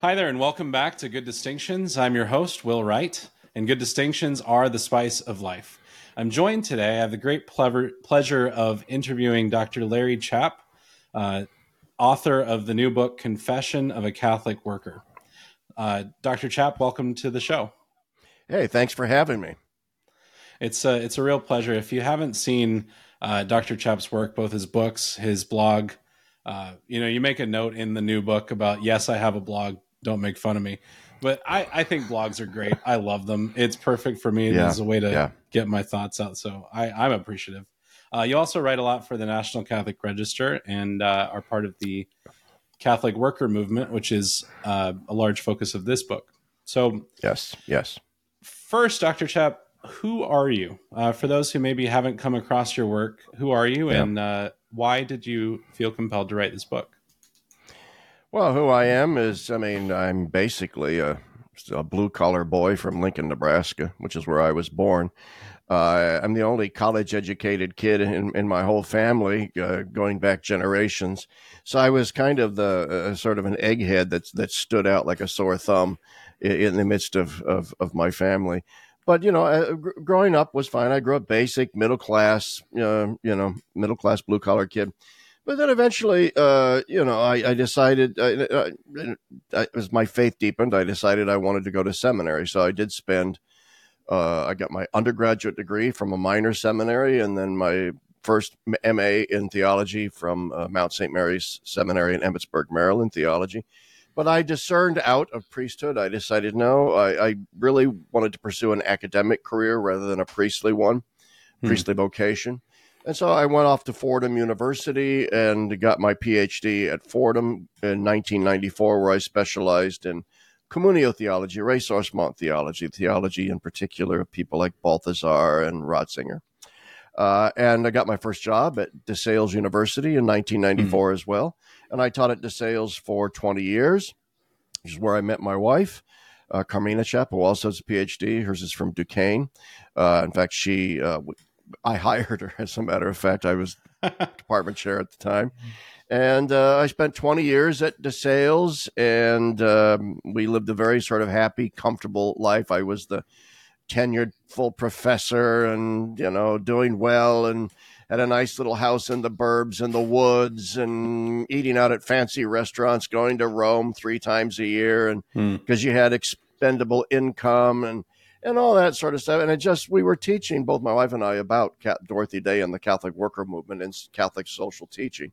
Hi there, and welcome back to Good Distinctions. I'm your host, Will Wright, and Good Distinctions are the spice of life. I'm joined today. I have the great pleasure of interviewing Dr. Larry Chapp, uh, author of the new book, Confession of a Catholic Worker. Uh, Dr. Chapp, welcome to the show. Hey, thanks for having me. It's a, it's a real pleasure. If you haven't seen uh, Dr. Chapp's work, both his books, his blog, uh, you know, you make a note in the new book about, yes, I have a blog, don't make fun of me. But I, I think blogs are great. I love them. It's perfect for me yeah, as a way to yeah. get my thoughts out. So I, I'm appreciative. Uh, you also write a lot for the National Catholic Register and uh, are part of the Catholic Worker Movement, which is uh, a large focus of this book. So, yes, yes. First, Dr. Chapp, who are you? Uh, for those who maybe haven't come across your work, who are you, yeah. and uh, why did you feel compelled to write this book? Well, who I am is, I mean, I'm basically a, a blue collar boy from Lincoln, Nebraska, which is where I was born. Uh, I'm the only college educated kid in, in my whole family, uh, going back generations. So I was kind of the uh, sort of an egghead that that stood out like a sore thumb in, in the midst of, of, of, my family. But you know, uh, growing up was fine. I grew up basic, middle class, you know, middle class blue collar kid. But then eventually, uh, you know, I, I decided, uh, uh, as my faith deepened, I decided I wanted to go to seminary. So I did spend, uh, I got my undergraduate degree from a minor seminary and then my first MA in theology from uh, Mount St. Mary's Seminary in Emmitsburg, Maryland, theology. But I discerned out of priesthood. I decided, no, I, I really wanted to pursue an academic career rather than a priestly one, hmm. priestly vocation. And so I went off to Fordham University and got my PhD at Fordham in 1994, where I specialized in communio theology, ressourcement theology, theology in particular of people like Balthasar and Ratzinger. Uh, and I got my first job at DeSales University in 1994 mm-hmm. as well. And I taught at DeSales for 20 years, which is where I met my wife, uh, Carmina Chapp, who also has a PhD. Hers is from Duquesne. Uh, in fact, she uh, I hired her. As a matter of fact, I was department chair at the time, and uh, I spent 20 years at DeSales, and um, we lived a very sort of happy, comfortable life. I was the tenured full professor, and you know, doing well, and had a nice little house in the burbs in the woods, and eating out at fancy restaurants, going to Rome three times a year, and because hmm. you had expendable income and and all that sort of stuff. And it just, we were teaching, both my wife and I, about Dorothy Day and the Catholic worker movement and Catholic social teaching.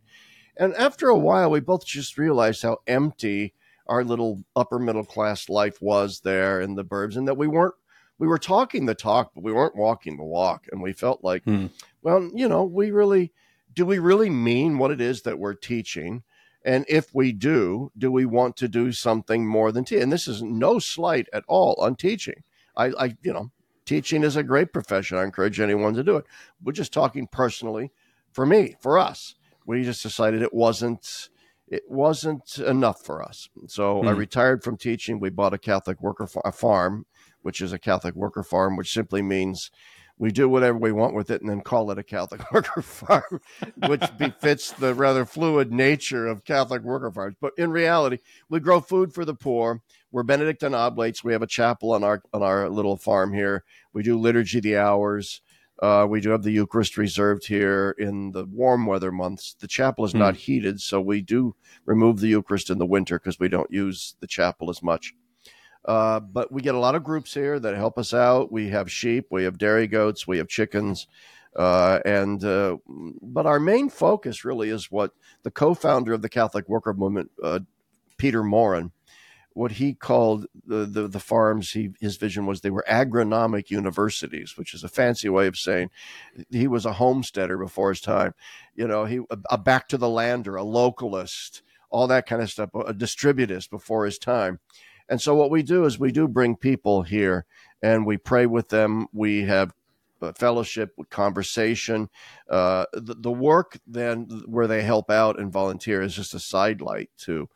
And after a while, we both just realized how empty our little upper middle class life was there in the burbs and that we weren't, we were talking the talk, but we weren't walking the walk. And we felt like, hmm. well, you know, we really, do we really mean what it is that we're teaching? And if we do, do we want to do something more than teach? And this is no slight at all on teaching. I, I, you know, teaching is a great profession. I encourage anyone to do it. We're just talking personally for me, for us. We just decided it wasn't it wasn't enough for us. So hmm. I retired from teaching. We bought a Catholic worker farm, which is a Catholic worker farm, which simply means we do whatever we want with it and then call it a Catholic worker farm, which befits the rather fluid nature of Catholic worker farms. But in reality, we grow food for the poor. We're Benedictine Oblates. We have a chapel on our on our little farm here. We do liturgy the hours. Uh, we do have the Eucharist reserved here in the warm weather months. The chapel is mm. not heated, so we do remove the Eucharist in the winter because we don't use the chapel as much. Uh, but we get a lot of groups here that help us out. We have sheep, we have dairy goats, we have chickens. Uh, and uh, but our main focus really is what the co-founder of the Catholic Worker Movement, uh, Peter Maurin, what he called the, the, the farms. He, his vision was they were agronomic universities, which is a fancy way of saying he was a homesteader before his time. You know, he a, a back to the lander, a localist, all that kind of stuff, a distributist before his time. And so what we do is we do bring people here and we pray with them. We have fellowship, conversation. Uh, the, the, work then where they help out and volunteer is just a sidelight to,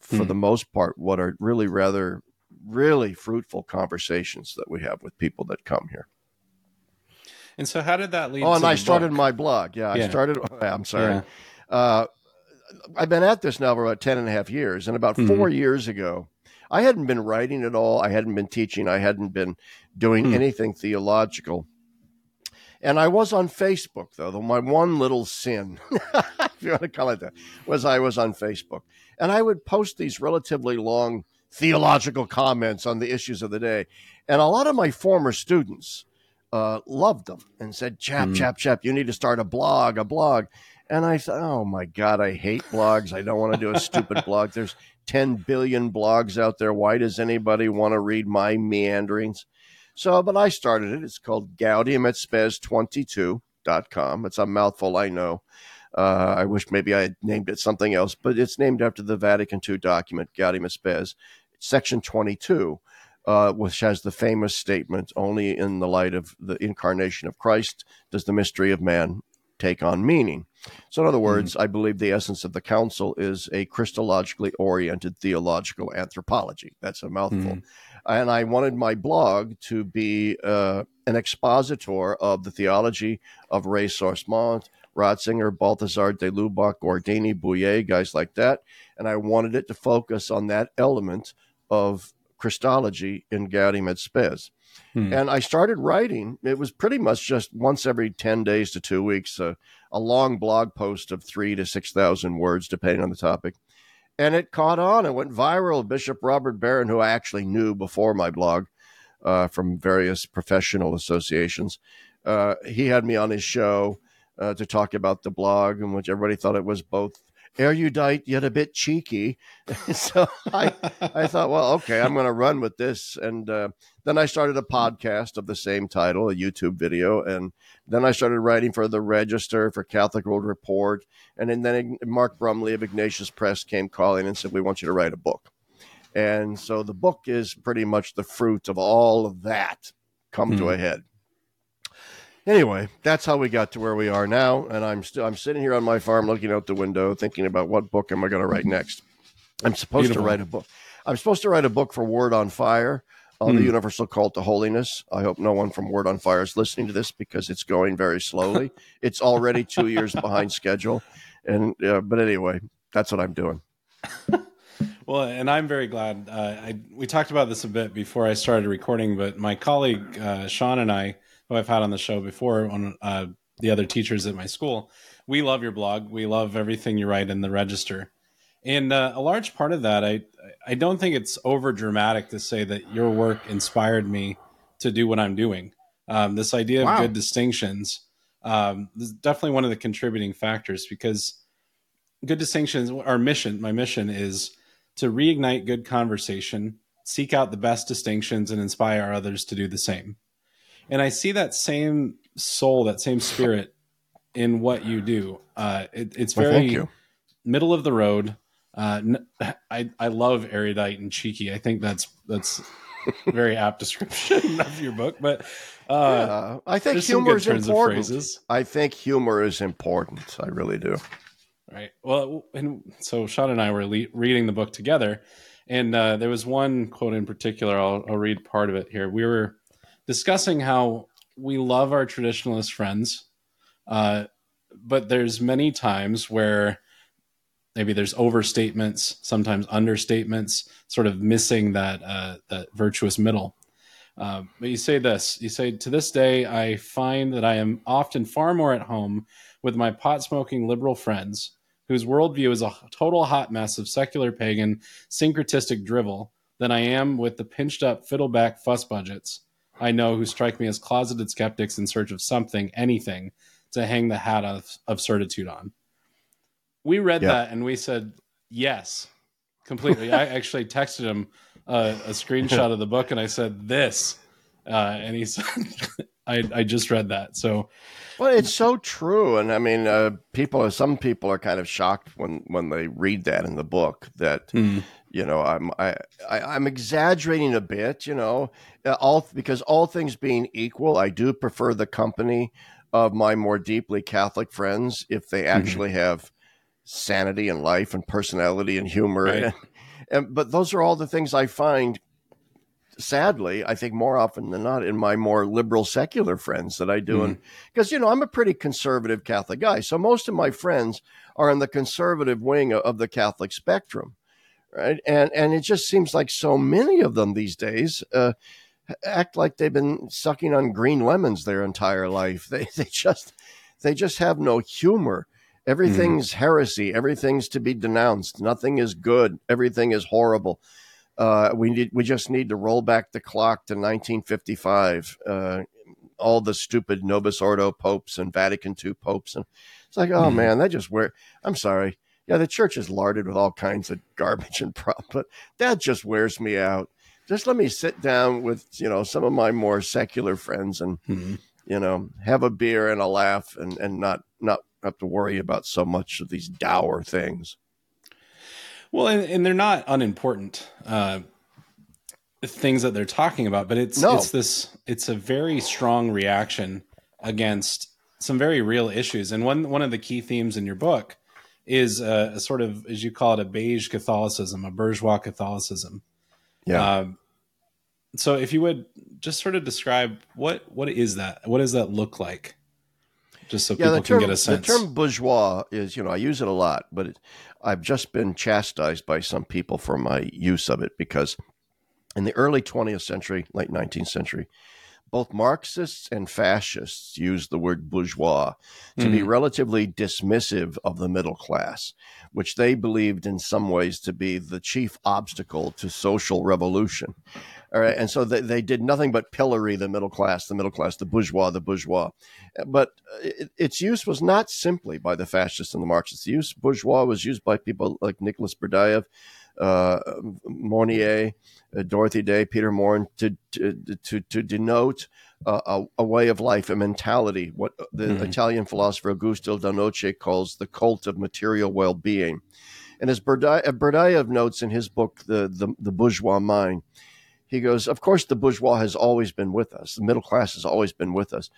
for mm. the most part, what are really rather, really fruitful conversations that we have with people that come here. And so, how did that lead? Oh, and I started book? my blog. Yeah, yeah, I started. I'm sorry. Yeah. Uh, I've been at this now for about 10 and a half years. And about mm-hmm. four years ago, I hadn't been writing at all. I hadn't been teaching. I hadn't been doing hmm. anything theological. And I was on Facebook, though. though my one little sin, if you want to call it that, was I was on Facebook. And I would post these relatively long theological comments on the issues of the day. And a lot of my former students uh, loved them and said, Chapp, mm. Chapp, Chapp, you need to start a blog, a blog. And I thought, oh my God, I hate blogs. I don't want to do a stupid blog. There's 10 billion blogs out there. Why does anybody want to read my meanderings? So, but I started it. It's called Gaudium et Spes 22.com. It's a mouthful, I know. Uh, I wish maybe I had named it something else, but it's named after the Vatican II document, Gaudium et Spes, section 22, uh, which has the famous statement only in the light of the incarnation of Christ does the mystery of man take on meaning. So, in other words, mm-hmm. I believe the essence of the council is a Christologically oriented theological anthropology. That's a mouthful. Mm-hmm and I wanted my blog to be uh, an expositor of the theology of ressourcement, Ratzinger, Balthasar de Lubac, Guardini, Bouyer, guys like that. And I wanted it to focus on that element of Christology in Gaudium et Spes. Hmm. And I started writing. It was pretty much just once every 10 days to two weeks, uh, a long blog post of three to 6,000 words, depending on the topic and it caught on. It went viral. Bishop Robert Barron, who I actually knew before my blog uh, from various professional associations, uh, he had me on his show uh, to talk about the blog, in which everybody thought it was both erudite yet a bit cheeky. so I, I thought, well, okay, I'm going to run with this. And uh, then I started a podcast of the same title, a YouTube video. And then I started writing for the Register, for Catholic World Report. And then Mark Brumley of Ignatius Press came calling and said, we want you to write a book. And so the book is pretty much the fruit of all of that come mm. to hmm. a head anyway, that's how we got to where we are now. And I'm still I'm sitting here on my farm looking out the window, thinking about what book am I going to write next. I'm supposed Beautiful. to write a book. I'm supposed to write a book for Word on Fire on the hmm. universal call to holiness. I hope no one from Word on Fire is listening to this because it's going very slowly. it's already two years behind schedule, and uh, but anyway, that's what I'm doing. well, and I'm very glad. Uh, I, we talked about this a bit before I started recording, but my colleague uh, Sean and I who I've had on the show before on uh, the other teachers at my school. We love your blog. We love everything you write in the register. And uh, a large part of that, I I don't think it's over dramatic to say that your work inspired me to do what I'm doing. Um, this idea of wow. good distinctions um, is definitely one of the contributing factors because good distinctions. Our mission, my mission, is to reignite good conversation, seek out the best distinctions, and inspire others to do the same and I see that same soul, that same spirit in what you do. Uh, it, it's very well, middle of the road. Uh, I I love erudite and cheeky. I think that's that's very apt description of your book. But uh, yeah, I think humor is important. I think humor is important. I really do. Right. Well, and so Sean and I were le- reading the book together, and uh, there was one quote in particular. I'll, I'll read part of it here. We were discussing how we love our traditionalist friends, uh, but there's many times where maybe there's overstatements, sometimes understatements, sort of missing that uh, that virtuous middle. Uh, but you say this: you say, "To this day, I find that I am often far more at home with my pot smoking liberal friends." Whose worldview is a total hot mess of secular pagan syncretistic drivel than I am with the pinched up fiddleback fuss budgets I know who strike me as closeted skeptics in search of something, anything, to hang the hat of, of certitude on. We read yep. that and we said, yes, completely. I actually texted him uh, a screenshot of the book and I said, this. Uh, and he said, I, I just read that. So, well, it's so true. And I mean, uh, people, some people are kind of shocked when, when they read that in the book that, mm you know i'm I, I am exaggerating a bit you know uh, all because all things being equal i do prefer the company of my more deeply catholic friends if they mm-hmm. actually mm-hmm. have sanity and life and personality and humor right. and, and, but those are all the things i find sadly i think more often than not in my more liberal secular friends that i do mm-hmm. and because you know i'm a pretty conservative catholic guy so most of my friends are in the conservative wing of the catholic spectrum right? And and it just seems like so many of them these days uh, act like they've been sucking on green lemons their entire life. They they just they just have no humor. Everything's mm. heresy. Everything's to be denounced. Nothing is good. Everything is horrible. Uh, we need we just need to roll back the clock to 1955. Uh, all the stupid Novus Ordo popes and Vatican II popes, and it's like, oh mm. man, that just where. I'm sorry. Yeah, the church is larded with all kinds of garbage and prop, but that just wears me out. Just let me sit down with you know some of my more secular friends and mm. you know have a beer and a laugh and and not not have to worry about so much of these dour things. Well, and, and they're not unimportant uh, things that they're talking about, but it's no. it's this it's a very strong reaction against some very real issues. And one one of the key themes in your book is a, a sort of, as you call it, a beige Catholicism, a bourgeois Catholicism. Yeah. Um, so, if you would just sort of describe what what is that? What does that look like? Just so yeah, people term, can get a sense. The term bourgeois is, you know, I use it a lot, but it, I've just been chastised by some people for my use of it because in the early 20th century, late 19th century, both Marxists and fascists used the word bourgeois to mm-hmm. be relatively dismissive of the middle class, which they believed in some ways to be the chief obstacle to social revolution. All right. And so they, they did nothing but pillory the middle class, the middle class, the bourgeois, the bourgeois. But it, its use was not simply by the fascists and the Marxists. The use bourgeois was used by people like Nicholas Berdyaev, uh, Mounier, uh, Dorothy Day, Peter Maurin to, to, to, to denote uh, a, a, way of life, a mentality, what the mm-hmm. Italian philosopher Augusto Del Noce calls the cult of material well being. And as Berdyaev notes in his book, the, the, the Bourgeois Mind, he goes, Of course, the bourgeois has always been with us. The middle class has always been with us.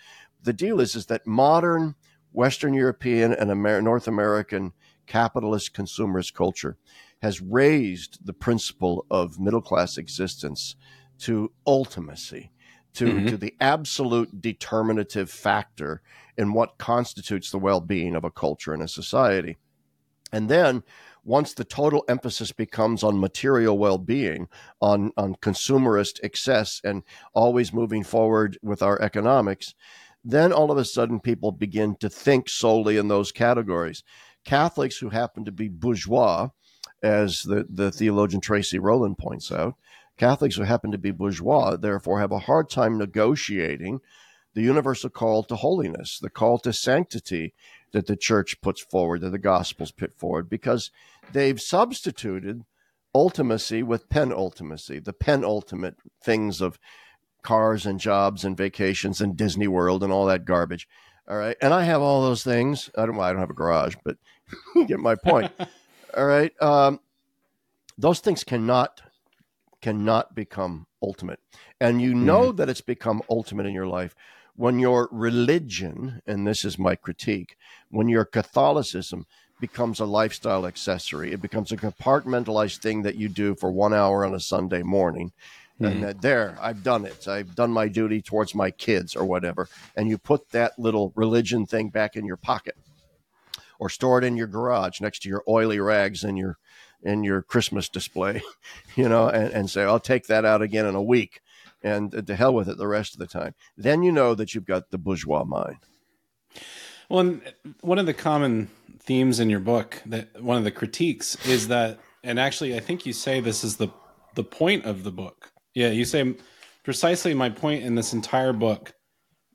The deal is, is that modern Western European and Amer- North American capitalist consumerist culture has raised the principle of middle class existence to ultimacy, to, mm-hmm. to the absolute determinative factor in what constitutes the well being of a culture and a society. And then once the total emphasis becomes on material well-being on on consumerist excess and always moving forward with our economics then all of a sudden people begin to think solely in those categories catholics who happen to be bourgeois as the, the theologian Tracey Rowland points out catholics who happen to be bourgeois therefore have a hard time negotiating the universal call to holiness the call to sanctity that the church puts forward, that the gospels put forward, because they've substituted ultimacy with penultimacy, the penultimate things of cars and jobs and vacations and Disney World and all that garbage. All right. And I have all those things. I don't I don't have a garage, but you get my point. all right. Um, those things cannot cannot become ultimate. And you know mm-hmm. that it's become ultimate in your life when your religion, and this is my critique, when your Catholicism becomes a lifestyle accessory, it becomes a compartmentalized thing that you do for one hour on a Sunday morning. Mm-hmm. And there, I've done it. I've done my duty towards my kids or whatever. And you put that little religion thing back in your pocket or store it in your garage next to your oily rags and your in your Christmas display, you know, and, and say, I'll take that out again in a week and to hell with it the rest of the time. Then you know that you've got the bourgeois mind. Well, uh, one of the common themes in your book, that one of the critiques is that, and actually, I think you say this is the the point of the book. Yeah, you say precisely my point in this entire book,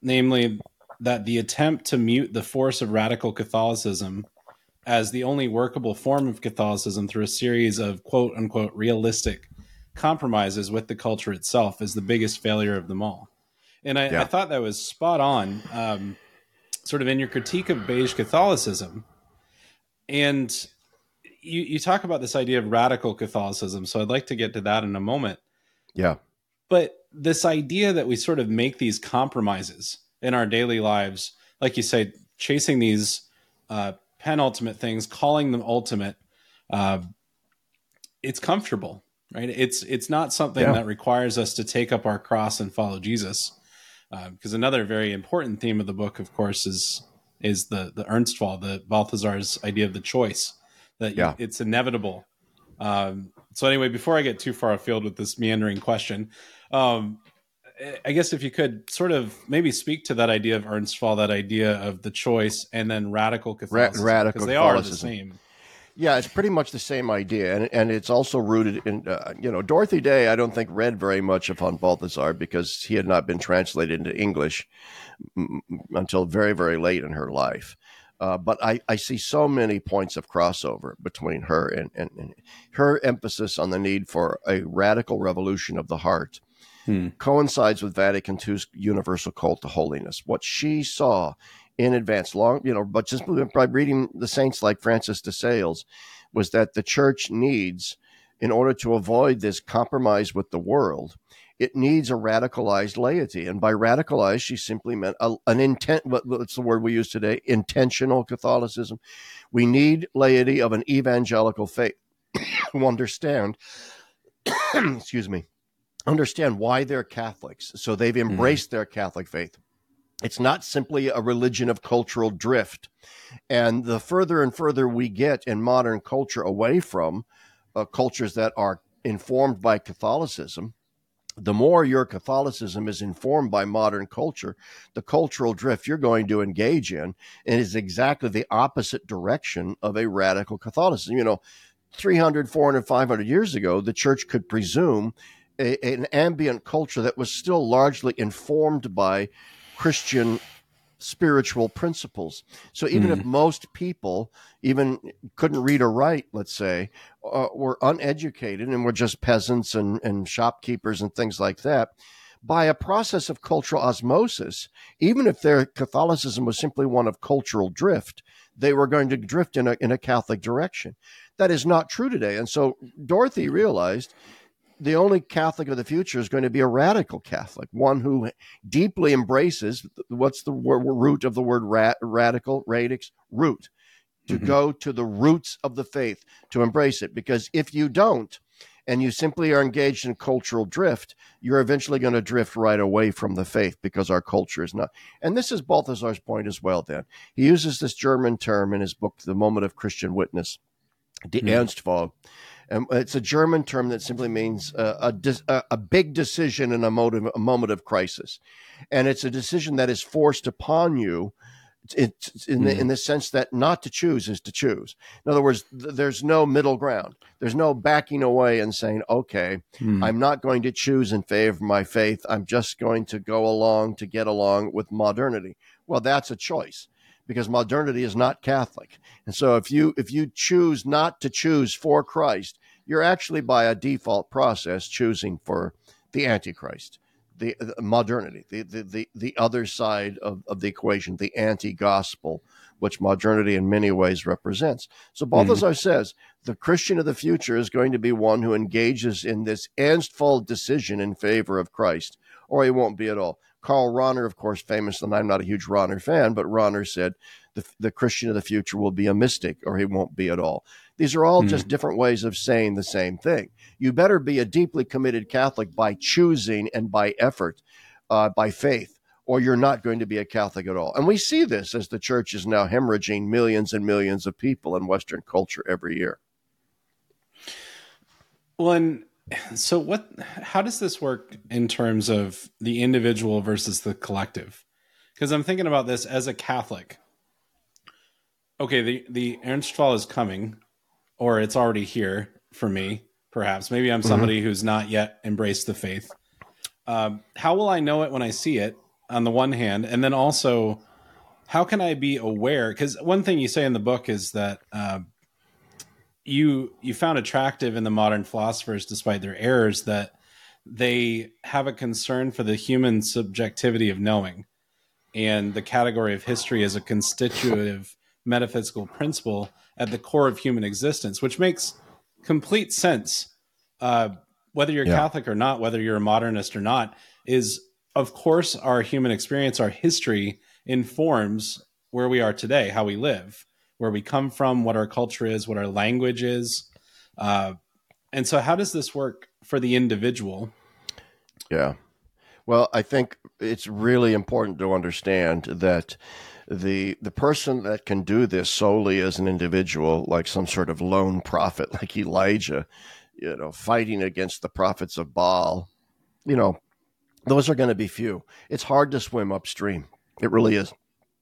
namely that the attempt to mute the force of radical Catholicism as the only workable form of Catholicism through a series of quote unquote realistic compromises with the culture itself is the biggest failure of them all. And I, yeah. I thought that was spot on, um, sort of in your critique of beige Catholicism. And you, you talk about this idea of radical Catholicism. So I'd like to get to that in a moment. Yeah. But this idea that we sort of make these compromises in our daily lives, like you say, chasing these uh, penultimate things, calling them ultimate, uh, it's comfortable right? It's it's not something yeah. that requires us to take up our cross and follow Jesus. Because uh, another very important theme of the book, of course, is is the the Ernstfall, the Balthasar's idea of the choice that yeah. it's inevitable um, so anyway, before I get too far afield with this meandering question, um, I guess if you could sort of maybe speak to that idea of Ernst Ernstfall, that idea of the choice, and then radical Catholicism, Ra- radical they Catholicism. are the same. Yeah, it's pretty much the same idea, and and it's also rooted in uh, you know Dorothy Day. I don't think read very much of von Balthasar because he had not been translated into English until very very late in her life. Uh, but I, I see so many points of crossover between her and, and, and her emphasis on the need for a radical revolution of the heart hmm. coincides with Vatican II's universal cult to holiness. What she saw in advance, long, you know, but just by reading the saints like Francis de Sales, was that the church needs, in order to avoid this compromise with the world, it needs a radicalized laity. And by radicalized, she simply meant a, an intent, what's the word we use today? Intentional Catholicism. We need laity of an evangelical faith who understand, excuse me, understand why they're Catholics. So they've mm-hmm. embraced mm-hmm. their Catholic faith. It's not simply a religion of cultural drift. And the further and further we get in modern culture away from uh, cultures that are informed by Catholicism, the more your Catholicism is informed by modern culture, the cultural drift you're going to engage in and is exactly the opposite direction of a radical Catholicism. You know, 300, 400, 500 years ago, the church could presume a, an ambient culture that was still largely informed by Christian spiritual principles. So even mm. if most people even couldn't read or write, let's say, uh, were uneducated and were just peasants and, and shopkeepers and things like that, by a process of cultural osmosis, even if their Catholicism was simply one of cultural drift, they were going to drift in a, in a Catholic direction. That is not true today. And so Dorothy realized the only Catholic of the future is going to be a radical Catholic, one who deeply embraces what's the root of the word radical, radix, root, to mm-hmm. go to the roots of the faith, to embrace it. Because if you don't, and you simply are engaged in cultural drift, you're eventually going to drift right away from the faith because our culture is not. And this is Balthasar's point as well, then. He uses this German term in his book, The Moment of Christian Witness, Die mm-hmm. Ernstfall and it's a German term that simply means a, a, a big decision in a, motive, a moment of crisis. And it's a decision that is forced upon you it's in the, mm. in the sense that not to choose is to choose. In other words, th- there's no middle ground. There's no backing away and saying, "Okay, mm. I'm not going to choose in favor of my faith. I'm just going to go along to get along with modernity." Well, that's a choice because modernity is not Catholic. And so if you if you choose not to choose for Christ, you're actually by a default process choosing for the Antichrist, the, the modernity, the, the, the, the other side of, of the equation, the anti-gospel, which modernity in many ways represents. So Balthasar mm-hmm. says the Christian of the future is going to be one who engages in this Ernstfall decision in favor of Christ, or he won't be at all. Karl Rahner, of course, famous, and I'm not a huge Rahner fan, but Rahner said the, the Christian of the future will be a mystic or he won't be at all. These are all mm. just different ways of saying the same thing. You better be a deeply committed Catholic by choosing and by effort, uh, by faith, or you're not going to be a Catholic at all. And we see this as the church is now hemorrhaging millions and millions of people in Western culture every year. Well, and so what how does this work in terms of the individual versus the collective? Because i'm thinking about this as a catholic. Okay the the ernstfall is coming or it's already here for me perhaps. Maybe i'm mm-hmm. somebody mm-hmm. who's not yet embraced the faith. Um, how will i know it when i see it on the one hand? And then also how can i be aware? Because one thing you say in the book is that uh, you you found attractive in the modern philosophers, despite their errors, that they have a concern for the human subjectivity of knowing and the category of history as a constitutive metaphysical principle at the core of human existence, which makes complete sense. Uh, whether you're yeah. Catholic or not, whether you're a modernist or not, is of course our human experience, our history informs where we are today, how we live where we come from, what our culture is, what our language is. Uh, and so, how does this work for the individual? Yeah. Well, I think it's really important to understand that the the person that can do this solely as an individual, like some sort of lone prophet, like Elijah, you know, fighting against the prophets of Baal, you know, those are going to be few. It's hard to swim upstream. It really is.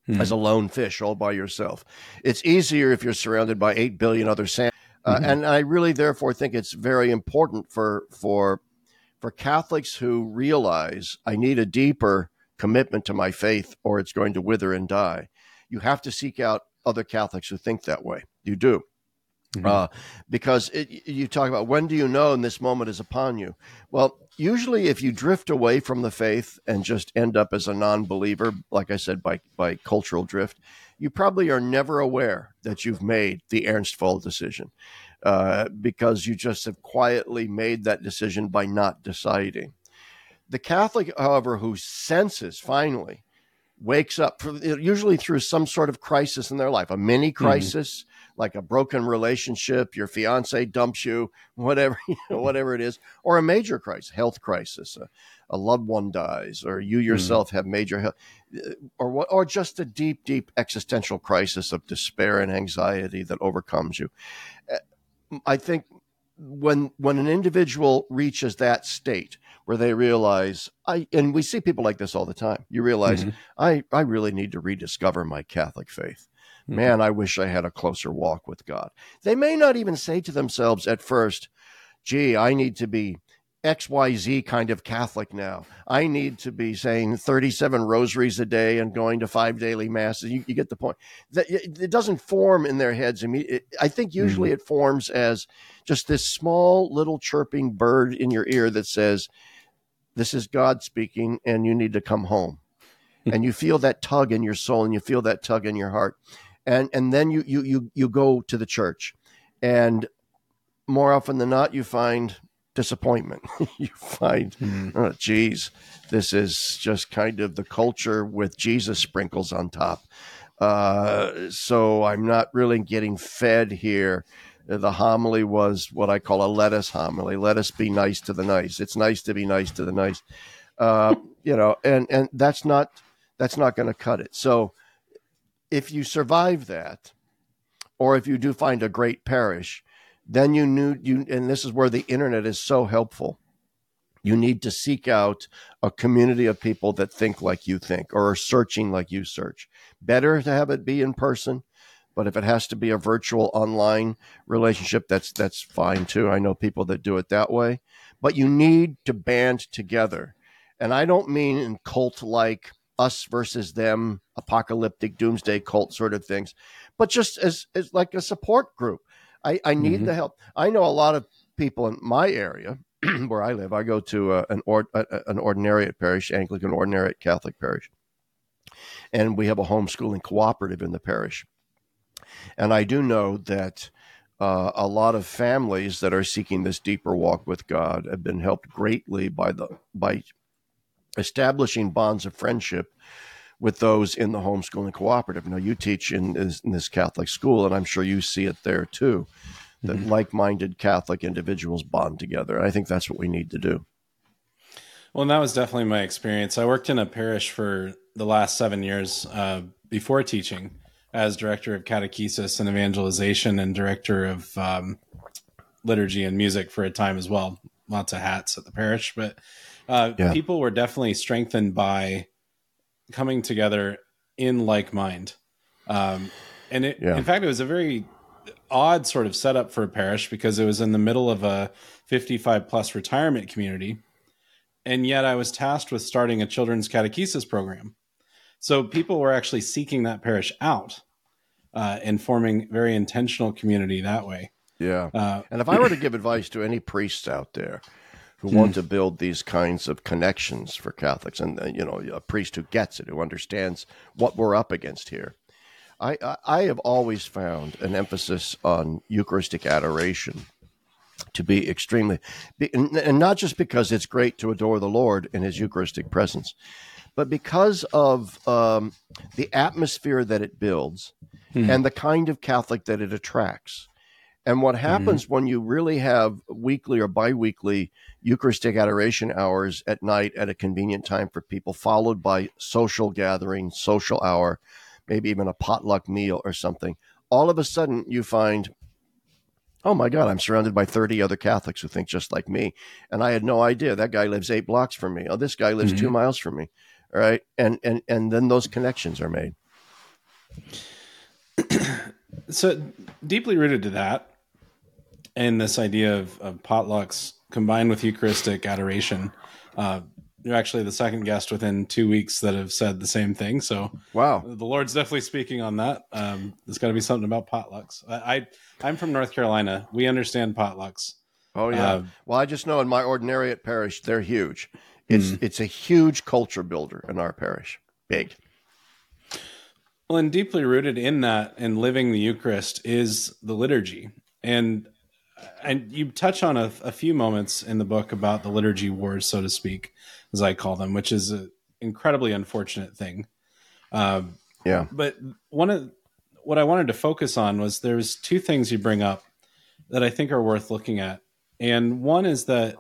Hmm. As a lone fish all by yourself, it's easier if you're surrounded by eight billion other salmon. Uh, mm-hmm. And I really, therefore, think it's very important for for for Catholics who realize I need a deeper commitment to my faith, or it's going to wither and die. You have to seek out other Catholics who think that way. You do. Mm-hmm. Uh, because it, you talk about when do you know and this moment is upon you? Well, usually if you drift away from the faith and just end up as a non-believer, like I said, by by cultural drift, you probably are never aware that you've made the Ernstfall decision uh, because you just have quietly made that decision by not deciding. The Catholic, however, who senses finally wakes up, for, usually through some sort of crisis in their life, a mini mm-hmm. crisis. Like a broken relationship, your fiance dumps you, whatever, you know, whatever it is, or a major crisis, health crisis, a, a loved one dies, or you hmm. yourself mm. have major health, or what, or just a deep, deep existential crisis of despair and anxiety that overcomes you. Uh, I think when when an individual reaches that state where they realize I and we see people like this all the time. You realize mm-hmm. I I really need to rediscover my Catholic faith. Mm-hmm. Man, I wish I had a closer walk with God. They may not even say to themselves at first, gee, I need to be XYZ kind of Catholic now. I need to be saying 37 rosaries a day and going to five daily masses. You, you get the point. That it doesn't form in their heads. I I think usually mm-hmm. it forms as just this small little chirping bird in your ear that says, This is God speaking, and you need to come home. and you feel that tug in your soul and you feel that tug in your heart and and then you you you you go to the church, and more often than not, you find disappointment. you find, mm. oh, geez, this is just kind of the culture with Jesus sprinkles on top. Uh, so I'm not really getting fed here. The homily was what I call a lettuce homily. Let us be nice to the nice. It's nice to be nice to the nice, uh, you know, and and that's not that's not going to cut it. So if you survive that, or if you do find a great parish, then you knew you, and this is where the internet is so helpful. You need to seek out a community of people that think like you think or are searching like you search. Better to have it be in person, but if it has to be a virtual online relationship, that's that's fine too. I know people that do it that way, but you need to band together. And I don't mean in cult like us versus them, apocalyptic doomsday cult sort of things, but just as, as like a support group. I, I need mm-hmm. the help. I know a lot of people in my area where I live. I go to uh, an or, a, uh, uh, an ordinariate parish, Anglican ordinariate Catholic parish, and we have a homeschooling cooperative in the parish. And I do know that uh, a lot of families that are seeking this deeper walk with God have been helped greatly by the by establishing bonds of friendship with those in the homeschooling cooperative. Now, you teach in this, in this Catholic school, and I'm sure you see it there too, that mm-hmm. like minded Catholic individuals bond together. And I think that's what we need to do. Well, and that was definitely my experience. I worked in a parish for the last seven years uh, before teaching as director of catechesis and evangelization and director of um, liturgy and music for a time as well. Lots of hats at the parish, but uh, yeah. people were definitely strengthened by coming together in like mind. Um, and it, yeah. in fact, it was a very odd sort of setup for a parish because it was in the middle of a 55 plus retirement community. And yet I was tasked with starting a children's catechesis program. So people were actually seeking that parish out uh, and forming very intentional community that way. Yeah. Uh, and if I were to give advice to any priests out there, who hmm. want to build these kinds of connections for Catholics, and uh, you know, a priest who gets it, who understands what we're up against here. I, I, I have always found an emphasis on Eucharistic adoration to be extremely, and not just because it's great to adore the Lord in His Eucharistic presence, but because of um, the atmosphere that it builds hmm. and the kind of Catholic that it attracts. And what mm-hmm. happens mm-hmm. when you really have weekly or biweekly Eucharistic adoration hours at night at a convenient time for people, followed by social gathering, social hour, maybe even a potluck meal or something, all of a sudden you find Oh my God, I'm surrounded by 30 other Catholics who think just like me. And I had no idea. That guy lives eight blocks from me. Oh, this guy lives mm-hmm. two miles from me. All right. And, and, and then those connections are made. so deeply rooted to that and this idea of, of potlucks combined with Eucharistic adoration, uh, you're actually the second guest within two weeks that have said the same thing. So wow, the Lord's definitely speaking on that. Um, there's got to be something about potlucks. I, I am from North Carolina. We understand potlucks. Oh yeah. Uh, well, I just know in my ordinariate parish, they're huge. It's mm-hmm. it's a huge culture builder in our parish. Big. Well, and deeply rooted in that and living the Eucharist is the liturgy. And and you touch on a, a few moments in the book about the liturgy wars, so to speak as I call them, which is an incredibly unfortunate thing. Um, yeah. But one of what I wanted to focus on was there's two things you bring up that I think are worth looking at. And one is that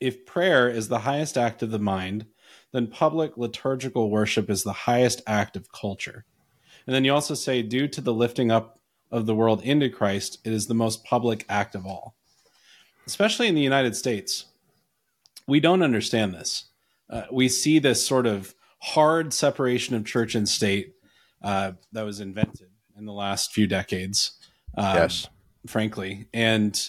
if prayer is the highest act of the mind, then public liturgical worship is the highest act of culture. And then you also say, due to the lifting up of the world into Christ, it is the most public act of all. Especially in the United States, we don't understand this. Uh, we see this sort of hard separation of church and state uh, that was invented in the last few decades. Um, yes, frankly, and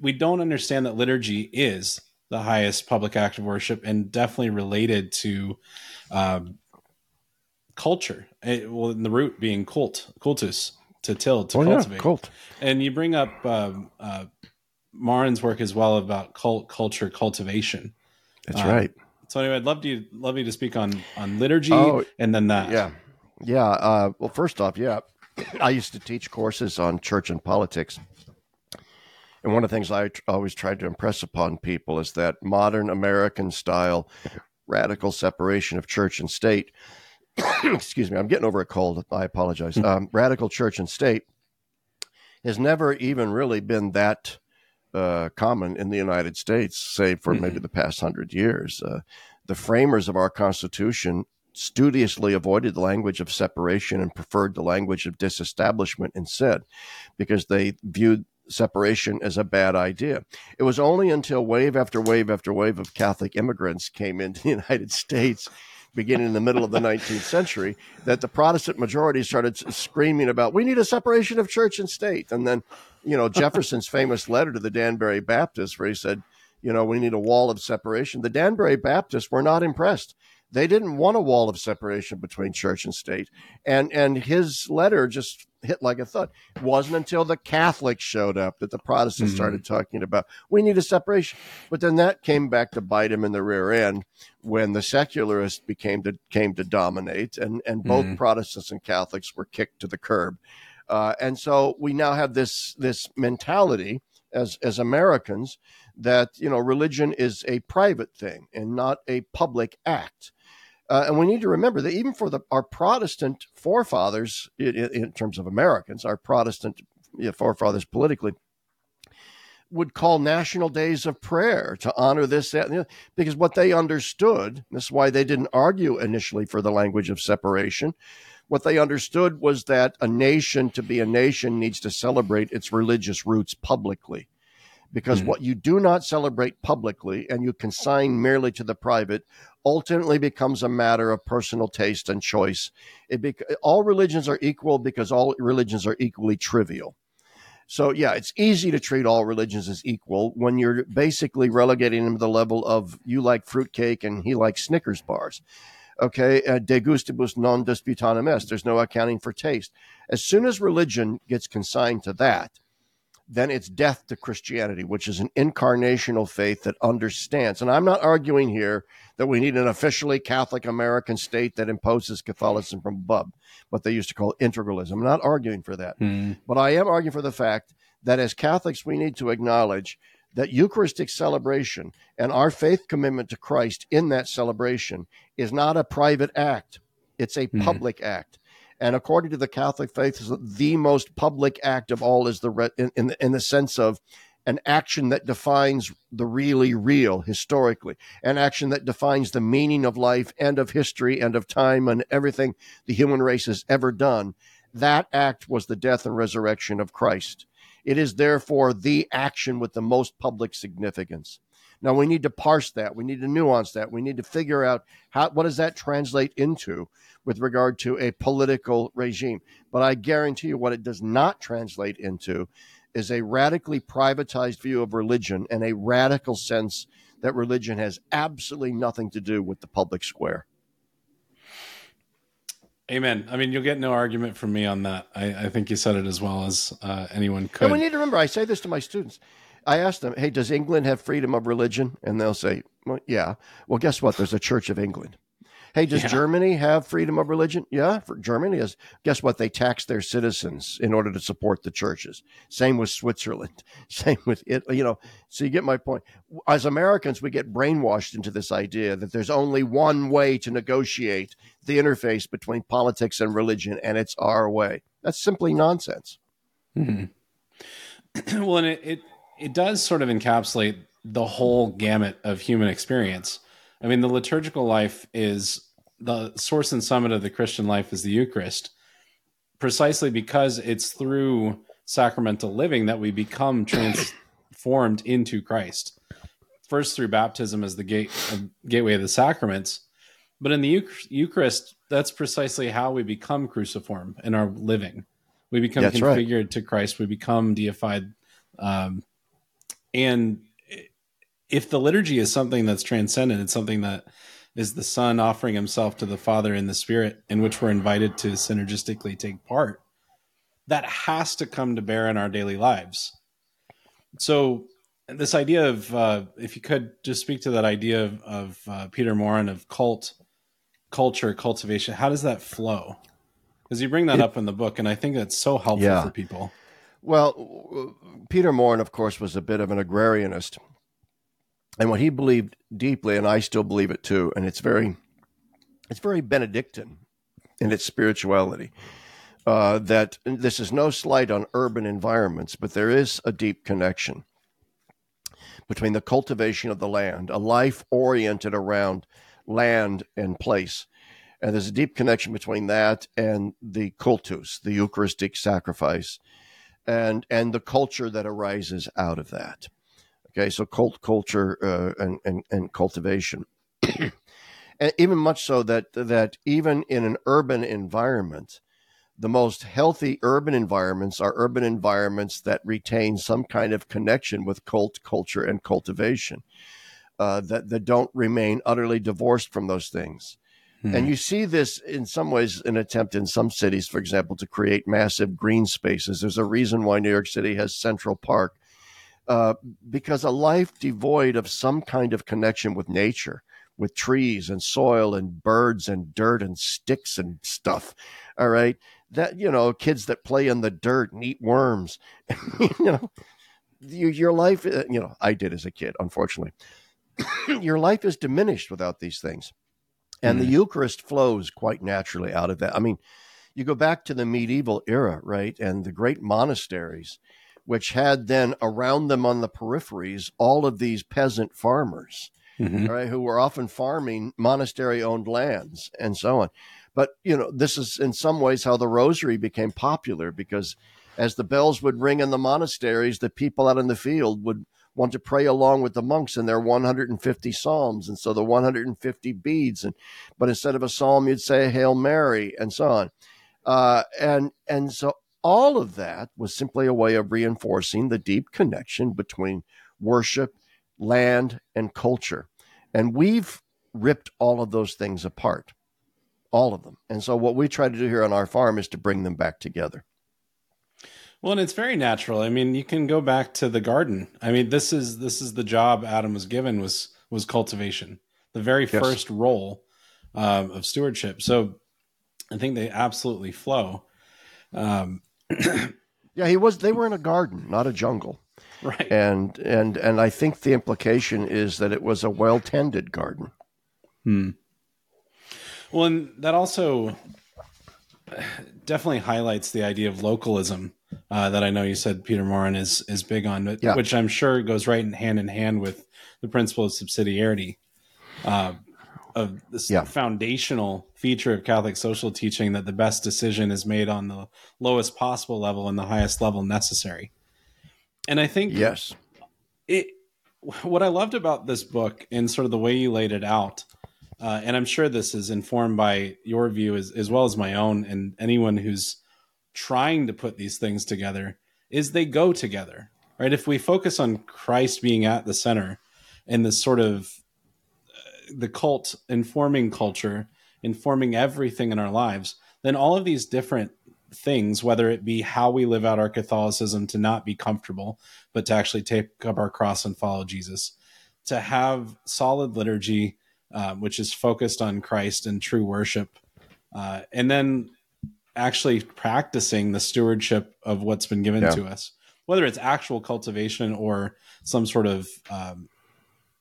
we don't understand that liturgy is the highest public act of worship and definitely related to um, culture. It, well, the root being cult, cultus, to till, to oh, cultivate. Yeah, cult. And you bring up um, uh, Maurin's work as well about cult culture cultivation. That's uh, right. So anyway, I'd love to love you to speak on on liturgy oh, and then that. Yeah, yeah. Uh, well, first off, yeah, I used to teach courses on church and politics, and one of the things I t- always tried to impress upon people is that modern American style radical separation of church and state. excuse me, I'm getting over a cold. I apologize. Hmm. Um, radical church and state has never even really been that uh, common in the United States, save for mm-hmm. maybe the past hundred years. Uh, the framers of our Constitution studiously avoided the language of separation and preferred the language of disestablishment instead, because they viewed separation as a bad idea. It was only until wave after wave after wave of Catholic immigrants came into the United States beginning in the middle of the 19th century that the Protestant majority started screaming about we need a separation of church and state. And then, you know, Jefferson's famous letter to the Danbury Baptists where he said, you know, we need a wall of separation. The Danbury Baptists were not impressed. They didn't want a wall of separation between church and state. And and his letter just hit like a thud. It wasn't until the Catholics showed up that the Protestants mm-hmm. started talking about we need a separation. But then that came back to bite him in the rear end when the secularists became to came to dominate, and and both mm-hmm. Protestants and Catholics were kicked to the curb. Uh, and so we now have this this mentality as as Americans that you know religion is a private thing and not a public act. Uh, and we need to remember that even for the, our Protestant forefathers, in, in terms of Americans, our Protestant forefathers politically, would call national days of prayer to honor this, that, because what they understood, this is why they didn't argue initially for the language of separation. What they understood was that a nation, to be a nation, needs to celebrate its religious roots publicly because mm-hmm. what you do not celebrate publicly and you consign merely to the private ultimately becomes a matter of personal taste and choice. It be, all religions are equal because all religions are equally trivial. So yeah, it's easy to treat all religions as equal when you're basically relegating them to the level of you like fruitcake and he likes Snickers bars. Okay, uh, de gustibus non disputandum est. There's no accounting for taste. As soon as religion gets consigned to that, then it's death to Christianity, which is an incarnational faith that understands. And I'm not arguing here that we need an officially Catholic American state that imposes Catholicism from above, what they used to call integralism. I'm not arguing for that. Mm. But I am arguing for the fact that as Catholics, we need to acknowledge that Eucharistic celebration and our faith commitment to Christ in that celebration is not a private act, it's a mm. public act. And according to the Catholic faith, the most public act of all is the re- in, in, in the sense of an action that defines the really real historically, an action that defines the meaning of life and of history and of time and everything the human race has ever done. That act was the death and resurrection of Christ. It is therefore the action with the most public significance. Now we need to parse that. We need to nuance that. We need to figure out how what does that translate into with regard to a political regime. But I guarantee you what it does not translate into is a radically privatized view of religion and a radical sense that religion has absolutely nothing to do with the public square. Amen. I mean, you'll get no argument from me on that. I, I think you said it as well as uh, anyone could. And we need to remember, I say this to my students. I ask them, hey, does England have freedom of religion? And they'll say, well, yeah. Well, guess what? There's a Church of England. Hey, does yeah. Germany have freedom of religion? Yeah, for Germany is. Guess what? They tax their citizens in order to support the churches. Same with Switzerland. Same with it. You know, so you get my point. As Americans, we get brainwashed into this idea that there's only one way to negotiate the interface between politics and religion, and it's our way. That's simply nonsense. Mm-hmm. well, and it, it it does sort of encapsulate the whole gamut of human experience. I mean, the liturgical life is the source and summit of the Christian life is the Eucharist, precisely because it's through sacramental living that we become transformed into Christ. First, through baptism as the gate uh, gateway of the sacraments, but in the Eucharist, that's precisely how we become cruciform in our living. We become that's configured right. to Christ. We become deified, um, and if the liturgy is something that's transcendent, it's something that is the Son offering himself to the Father in the Spirit, in which we're invited to synergistically take part, that has to come to bear in our daily lives. So, this idea of, uh, if you could just speak to that idea of, of uh, Peter Maurin of cult culture, cultivation, how does that flow? Because you bring that it, up in the book, and I think that's so helpful yeah. for people. Well, Peter Maurin, of course, was a bit of an agrarianist and what he believed deeply, and I still believe it too, and it's very, it's very Benedictine in its spirituality. Uh, that this is no slight on urban environments, but there is a deep connection between the cultivation of the land, a life oriented around land and place. And there's a deep connection between that and the cultus, the Eucharistic sacrifice, and, and the culture that arises out of that. Okay, so cult culture uh, and, and, and cultivation. and even much so that that even in an urban environment, the most healthy urban environments are urban environments that retain some kind of connection with cult culture and cultivation. Uh, that that don't remain utterly divorced from those things. Hmm. And you see this in some ways, an attempt in some cities, for example, to create massive green spaces. There's a reason why New York City has Central Park uh, because a life devoid of some kind of connection with nature, with trees and soil and birds and dirt and sticks and stuff, all right, that you know, kids that play in the dirt and eat worms, you know, you, your life, uh, you know, I did as a kid, unfortunately. your life is diminished without these things. And mm. the Eucharist flows quite naturally out of that. I mean, you go back to the medieval era, right? And the great monasteries which had then around them on the peripheries all of these peasant farmers, mm-hmm. right, who were often farming monastery owned lands and so on. But, you know, this is in some ways how the rosary became popular because as the bells would ring in the monasteries, the people out in the field would want to pray along with the monks in their 150 psalms and so the 150 beads and but instead of a psalm you'd say hail mary and so on uh, and and so all of that was simply a way of reinforcing the deep connection between worship, land, and culture. And we've ripped all of those things apart, all of them. And so, what we try to do here on our farm is to bring them back together. Well, and it's very natural. I mean, you can go back to the garden. I mean, this is this is the job Adam was given was was cultivation, the very yes. first role um, of stewardship. So, I think they absolutely flow. Um, yeah, he was. They were in a garden, not a jungle. Right. And and and I think the implication is that it was a well tended garden. Hmm. Well, and that also definitely highlights the idea of localism uh, that I know you said Peter Maurin is is big on, but, yeah. which I'm sure goes right in hand in hand with the principle of subsidiarity. Uh, of this yeah. foundational feature of Catholic social teaching that the best decision is made on the lowest possible level and the highest level necessary. And I think yes, it. What I loved about this book and sort of the way you laid it out, uh, and I'm sure this is informed by your view as, as well as my own, and anyone who's trying to put these things together, is they go together, right? If we focus on Christ being at the center and this sort of uh, the cult informing culture, informing everything in our lives, then all of these different things, whether it be how we live out our Catholicism to not be comfortable, but to actually take up our cross and follow Jesus, to have solid liturgy, uh, which is focused on Christ and true worship, uh, and then actually practicing the stewardship of what's been given yeah. to us, whether it's actual cultivation or some sort of um,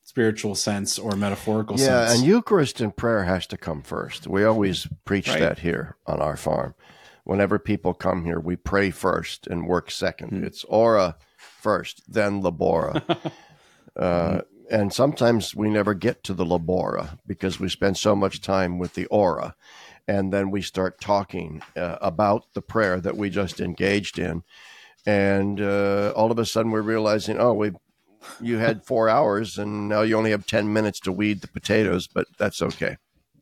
spiritual sense or metaphorical yeah, sense. and Eucharist and prayer has to come first. We always preach right. that here on our farm whenever people come here, we pray first and work second. Hmm. It's ora first, then labora. uh, and sometimes we never get to the labora because we spend so much time with the ora. And then we start talking uh, about the prayer that we just engaged in. And uh, all of a sudden we're realizing, oh, we you had four hours and now you only have 10 minutes to weed the potatoes, but that's okay.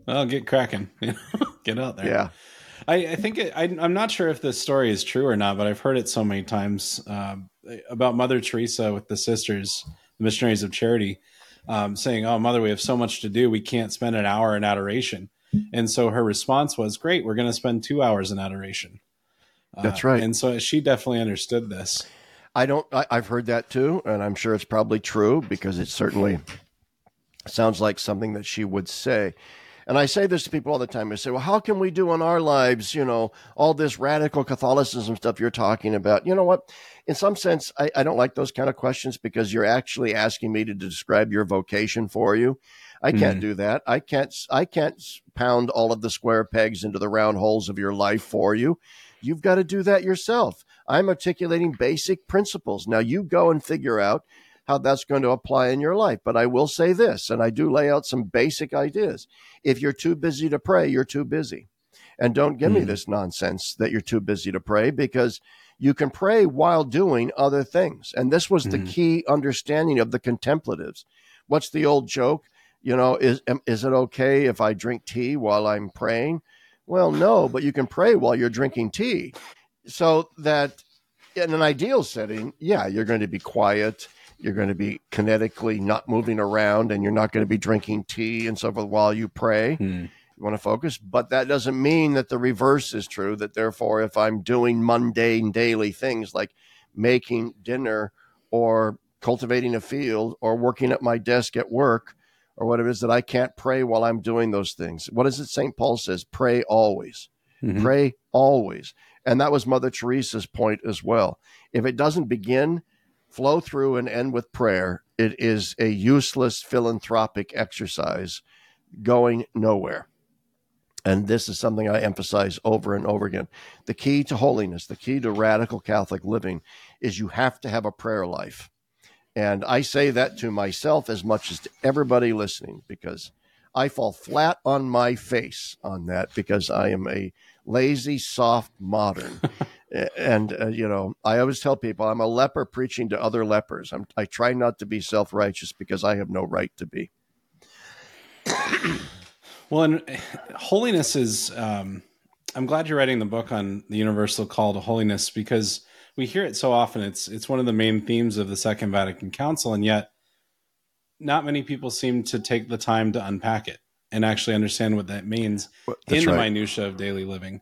Well, get cracking. get out there. Yeah. I, I think it, I, am not sure if this story is true or not, but I've heard it so many times um, about Mother Teresa with the sisters, the missionaries of charity, um, saying, "Oh, Mother, we have so much to do, we can't spend an hour in adoration." And so her response was, "Great, we're going to spend two hours in adoration." Uh, That's right. And so she definitely understood this. I don't. I, I've heard that too, and I'm sure it's probably true because it certainly sounds like something that she would say. And I say this to people all the time. I say, well, how can we do in our lives, you know, all this radical Catholicism stuff you're talking about? You know what? In some sense, I, I don't like those kind of questions because you're actually asking me to describe your vocation for you. I can't mm. do that. I can't, I can't pound all of the square pegs into the round holes of your life for you. You've got to do that yourself. I'm articulating basic principles. Now you go and figure out how that's going to apply in your life. But I will say this, and I do lay out some basic ideas. If you're too busy to pray, you're too busy. And don't give mm. me hmm. this nonsense that you're too busy to pray because you can pray while doing other things. And this was mm. the hmm. key understanding of the contemplatives. What's the old joke? You know, is is it okay if I drink tea while I'm praying? Well, no, but you can pray while you're drinking tea. So that in an ideal setting, yeah, you're going to be quiet you're going to be kinetically not moving around and you're not going to be drinking tea and so forth while you pray. Hmm. You want to focus, but that doesn't mean that the reverse is true. That therefore, if I'm doing mundane daily things like making dinner or cultivating a field or working at my desk at work or whatever it is, that I can't pray while I'm doing those things. What is it St. Paul says? Pray always. Mm-hmm. Pray always. And that was Mother Teresa's point as well. If it doesn't begin flow through and end with prayer, it is a useless philanthropic exercise going nowhere. And this is something I emphasize over and over again. The key to holiness, the key to radical Catholic living is you have to have a prayer life. And I say that to myself as much as to everybody listening because I fall flat on my face on that because I am a lazy, soft modern. and uh, you know i always tell people i'm a leper preaching to other lepers I'm, i try not to be self-righteous because i have no right to be well and holiness is um, i'm glad you're writing the book on the universal call to holiness because we hear it so often it's it's one of the main themes of the second vatican council and yet not many people seem to take the time to unpack it and actually understand what that means well, in the right. minutia of daily living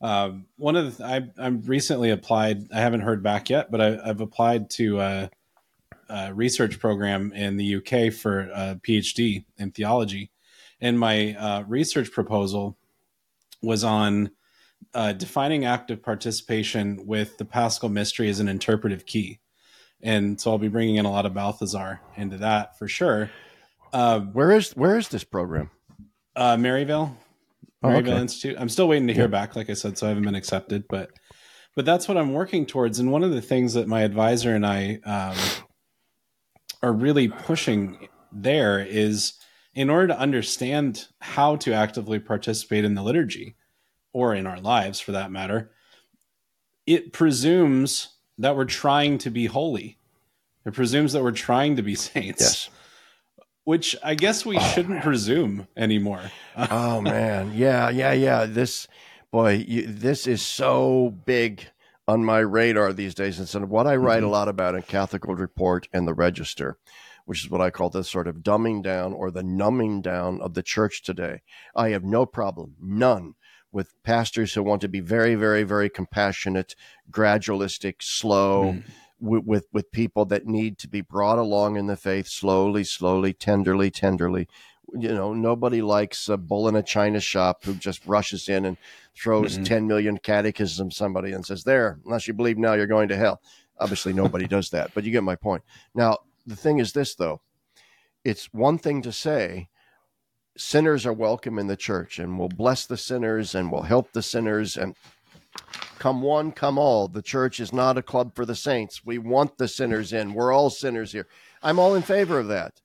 um, one of the I I'm recently applied. I haven't heard back yet, but I, have applied to a, a, research program in the UK for a PhD in theology, and my uh, research proposal was on uh, defining active participation with the Paschal Mystery as an interpretive key. And so I'll be bringing in a lot of Balthasar into that for sure. Uh, where is where is this program? Uh, Maryvale, oh, okay. Institute. I'm still waiting to hear yeah. back, like I said, so I haven't been accepted, but but that's what I'm working towards. And one of the things that my advisor and I um, are really pushing there is in order to understand how to actively participate in the liturgy or in our lives for that matter, it presumes that we're trying to be holy. It presumes that we're trying to be saints. Yes. Which I guess we oh, shouldn't man. presume anymore. oh man, yeah, yeah, yeah. This boy, you, this is so big on my radar these days. And so what I write mm-hmm. a lot about in Catholic World Report and the Register, which is what I call the sort of dumbing down or the numbing down of the church today. I have no problem, none, with pastors who want to be very, very, very compassionate, gradualistic, slow. Mm. With, with with people that need to be brought along in the faith slowly, slowly, tenderly, tenderly, you know, nobody likes a bull in a china shop who just rushes in and throws mm-hmm. 10 million catechisms somebody and says, There, unless you believe now, you're going to hell. Obviously, nobody does that, but you get my point. Now, the thing is this, though it's one thing to say, sinners are welcome in the church and we'll bless the sinners and we'll help the sinners and come one, come all. The church is not a club for the saints. We want the sinners in. We're all sinners here. I'm all in favor of that.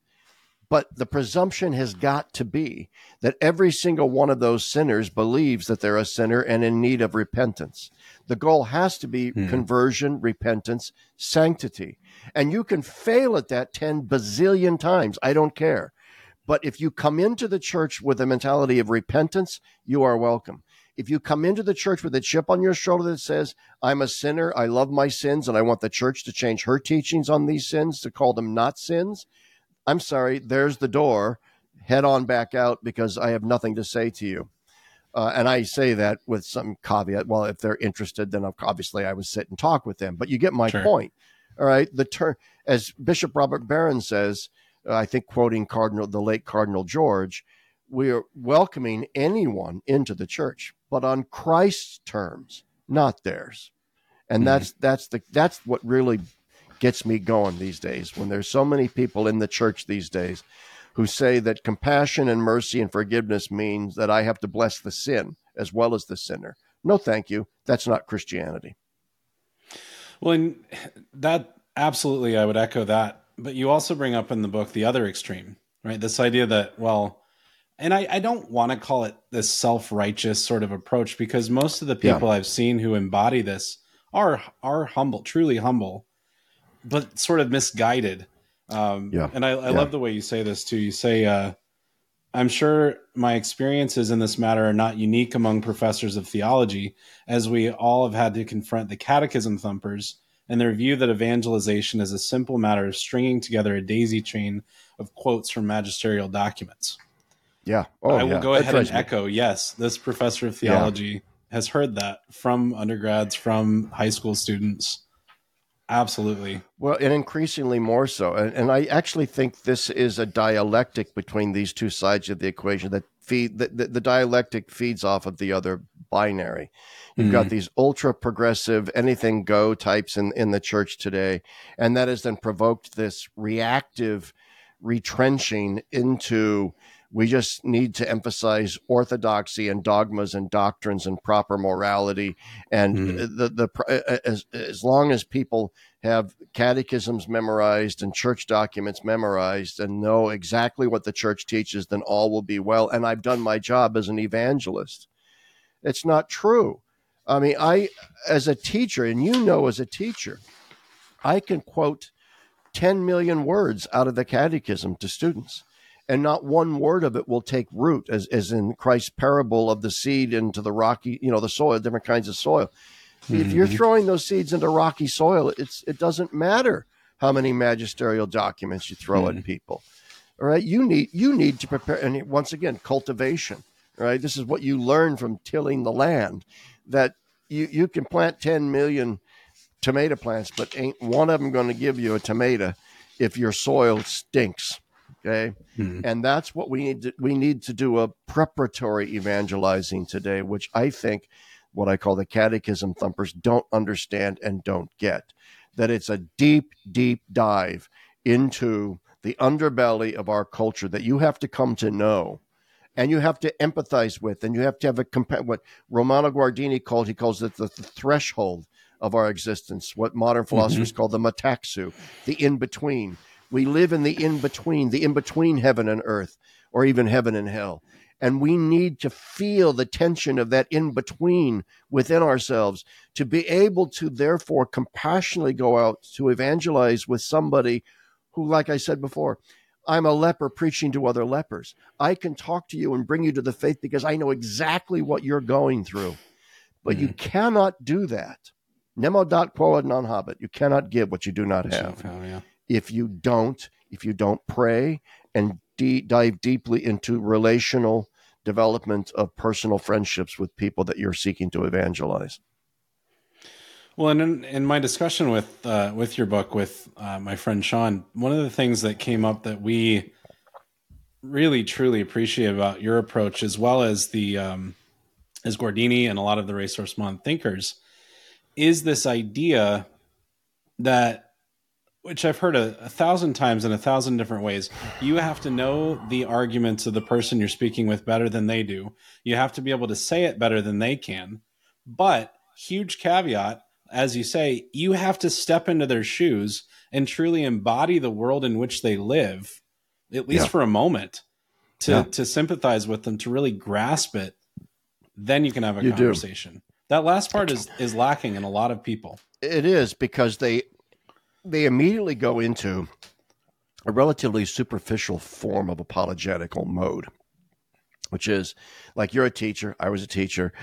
But the presumption has got to be that every single one of those sinners believes that they're a sinner and in need of repentance. The goal has to be hmm. conversion, repentance, sanctity. And you can fail at that 10 bazillion times. I don't care. But if you come into the church with a mentality of repentance, you are welcome. If you come into the church with a chip on your shoulder that says, I'm a sinner, I love my sins, and I want the church to change her teachings on these sins to call them not sins, I'm sorry, there's the door. Head on back out because I have nothing to say to you. Uh, and I say that with some caveat. Well, if they're interested, then obviously I would sit and talk with them. But you get my sure. point. All right. The term, as Bishop Robert Barron says, I think quoting Cardinal, the late Cardinal George, we are welcoming anyone into the church, but on Christ's terms, not theirs. And mm-hmm. that's that's the that's what really gets me going these days when there's so many people in the church these days who say that compassion and mercy and forgiveness means that I have to bless the sin as well as the sinner. No, thank you. That's not Christianity. Well, and that absolutely, I would echo that. But you also bring up in the book the other extreme, right? This idea that, well, and I, I don't want to call it this self righteous sort of approach because most of the people yeah. I've seen who embody this are are humble, truly humble, but sort of misguided. Um, yeah. And I, I yeah. love the way you say this too. You say, uh, I'm sure my experiences in this matter are not unique among professors of theology, as we all have had to confront the catechism thumpers and their view that evangelization is a simple matter of stringing together a daisy chain of quotes from magisterial documents. Yeah. Oh, I will yeah. go ahead and echo yes, this professor of theology yeah. has heard that from undergrads, from high school students. Absolutely. Well, and increasingly more so. And, and, I actually think this is a dialectic between these two sides of the equation that feed the, the, the dialectic feeds off of the other binary. You've mm got these ultra progressive, anything go types in, in the church today. And that has then provoked this reactive retrenching into we just need to emphasize orthodoxy and dogmas and doctrines and proper morality. And mm. the, the, as, as long as people have catechisms memorized and church documents memorized and know exactly what the church teaches, then all will be well. And I've done my job as an evangelist. It's not true. I mean, I, as a teacher, and you know, as a teacher, I can quote 10 million words out of the catechism to students and not one word of it will take root, as, as in Christ's parable of the seed into the rocky, you know, the soil, different kinds of soil. Mm-hmm. If you're mm-hmm. throwing those seeds into rocky soil, it's it doesn't matter how many magisterial documents you throw mm-hmm. at people. All right, you need you need to prepare, and once again, cultivation. Right, this is what you learn from tilling the land. That you you can plant ten million tomato plants, but ain't one of them going to give you a tomato if your soil stinks. Okay. Mm-hmm. And that's what we need to, we need to do a preparatory evangelizing today, which I think what I call the catechism thumpers don't understand and don't get. That it's a deep, deep dive into the underbelly of our culture that you have to come to know and you have to empathize with and you have to have a compa- what Romano Guardini called he calls it the, the threshold of our existence what modern philosophers mm-hmm. call the metaxu the in between we live in the in between, the in between heaven and earth, or even heaven and hell. And we need to feel the tension of that in between within ourselves to be able to, therefore, compassionately go out to evangelize with somebody who, like I said before, I'm a leper preaching to other lepers. I can talk to you and bring you to the faith because I know exactly what you're going through. But mm-hmm. you cannot do that. Nemo dat quod non habet. You cannot give what you do not have. yeah. If you don't, if you don't pray and de- dive deeply into relational development of personal friendships with people that you're seeking to evangelize. Well, and in, in my discussion with uh, with your book with uh, my friend Sean, one of the things that came up that we really truly appreciate about your approach, as well as the um, as Guardini and a lot of the ressourcement thinkers, is this idea that which I've heard a, a, thousand times in a thousand different ways. You have to know the arguments of the person you're speaking with better than they do. You have to be able to say it better than they can. But, huge caveat, as you say, you have to step into their shoes and truly embody the world in which they live, at least yeah. for a moment, to, yeah. to sympathize with them, to really grasp it. Then you can have a you conversation. Do. That last part is, is lacking in a lot of people. It is because they they immediately go into a relatively superficial form of apologetical mode, which is like you're a teacher, I was a teacher,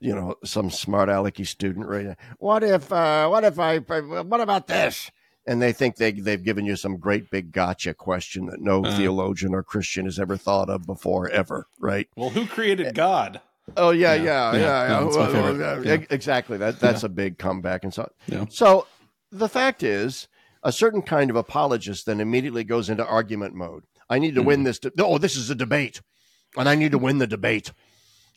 you know, some smart alecky student, right? What if, uh, what if I, what about this? And they think they, they've given you some great big gotcha question that no uh, theologian or Christian has ever thought of before, ever, right? Well, who created God? Oh yeah, yeah, yeah, yeah. yeah. Well, well, yeah. Exactly. That that's a big comeback, and so so the fact is, a certain kind of apologist then immediately goes into argument mode. I need to mm-hmm. win this. De- oh, this is a debate, and I need to win the debate,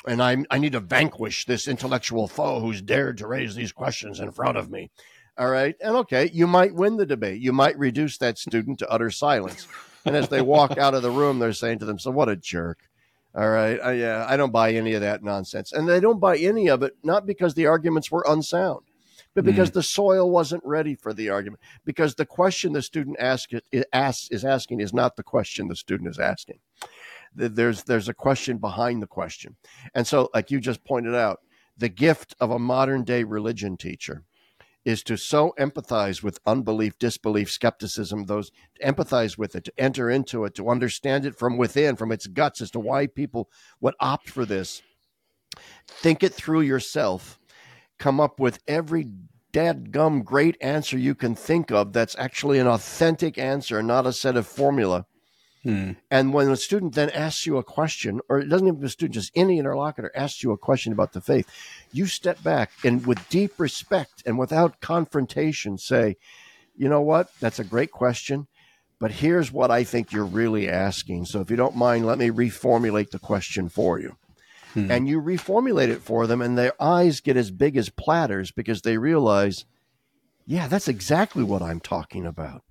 and I I need to vanquish this intellectual foe who's dared to raise these questions in front of me. All right, and okay, you might win the debate. You might reduce that student to utter silence, and as they walk out of the room, they're saying to them, So "What a jerk." All right. I, yeah, I don't buy any of that nonsense. And they don't buy any of it, not because the arguments were unsound but because mm. the soil wasn't ready for the argument. Because the question the student ask, it, asks, is asking is not the question the student is asking. There's there's a question behind the question, and so like you just pointed out, the gift of a modern day religion teacher is to so empathize with unbelief, disbelief, skepticism, those empathize with it, to enter into it, to understand it from within, from its guts as to why people would opt for this. Think it through yourself come up with every dadgum great answer you can think of that's actually an authentic answer, not a set of formula. Hmm. And when a student then asks you a question, or it doesn't even be a student, just any interlocutor asks you a question about the faith, you step back and with deep respect and without confrontation say, you know what? That's a great question, but here's what I think you're really asking. So if you don't mind, let me reformulate the question for you hmm. and you reformulate it for them, and their eyes get as big as platters because they realize, yeah, that's exactly what I'm talking about.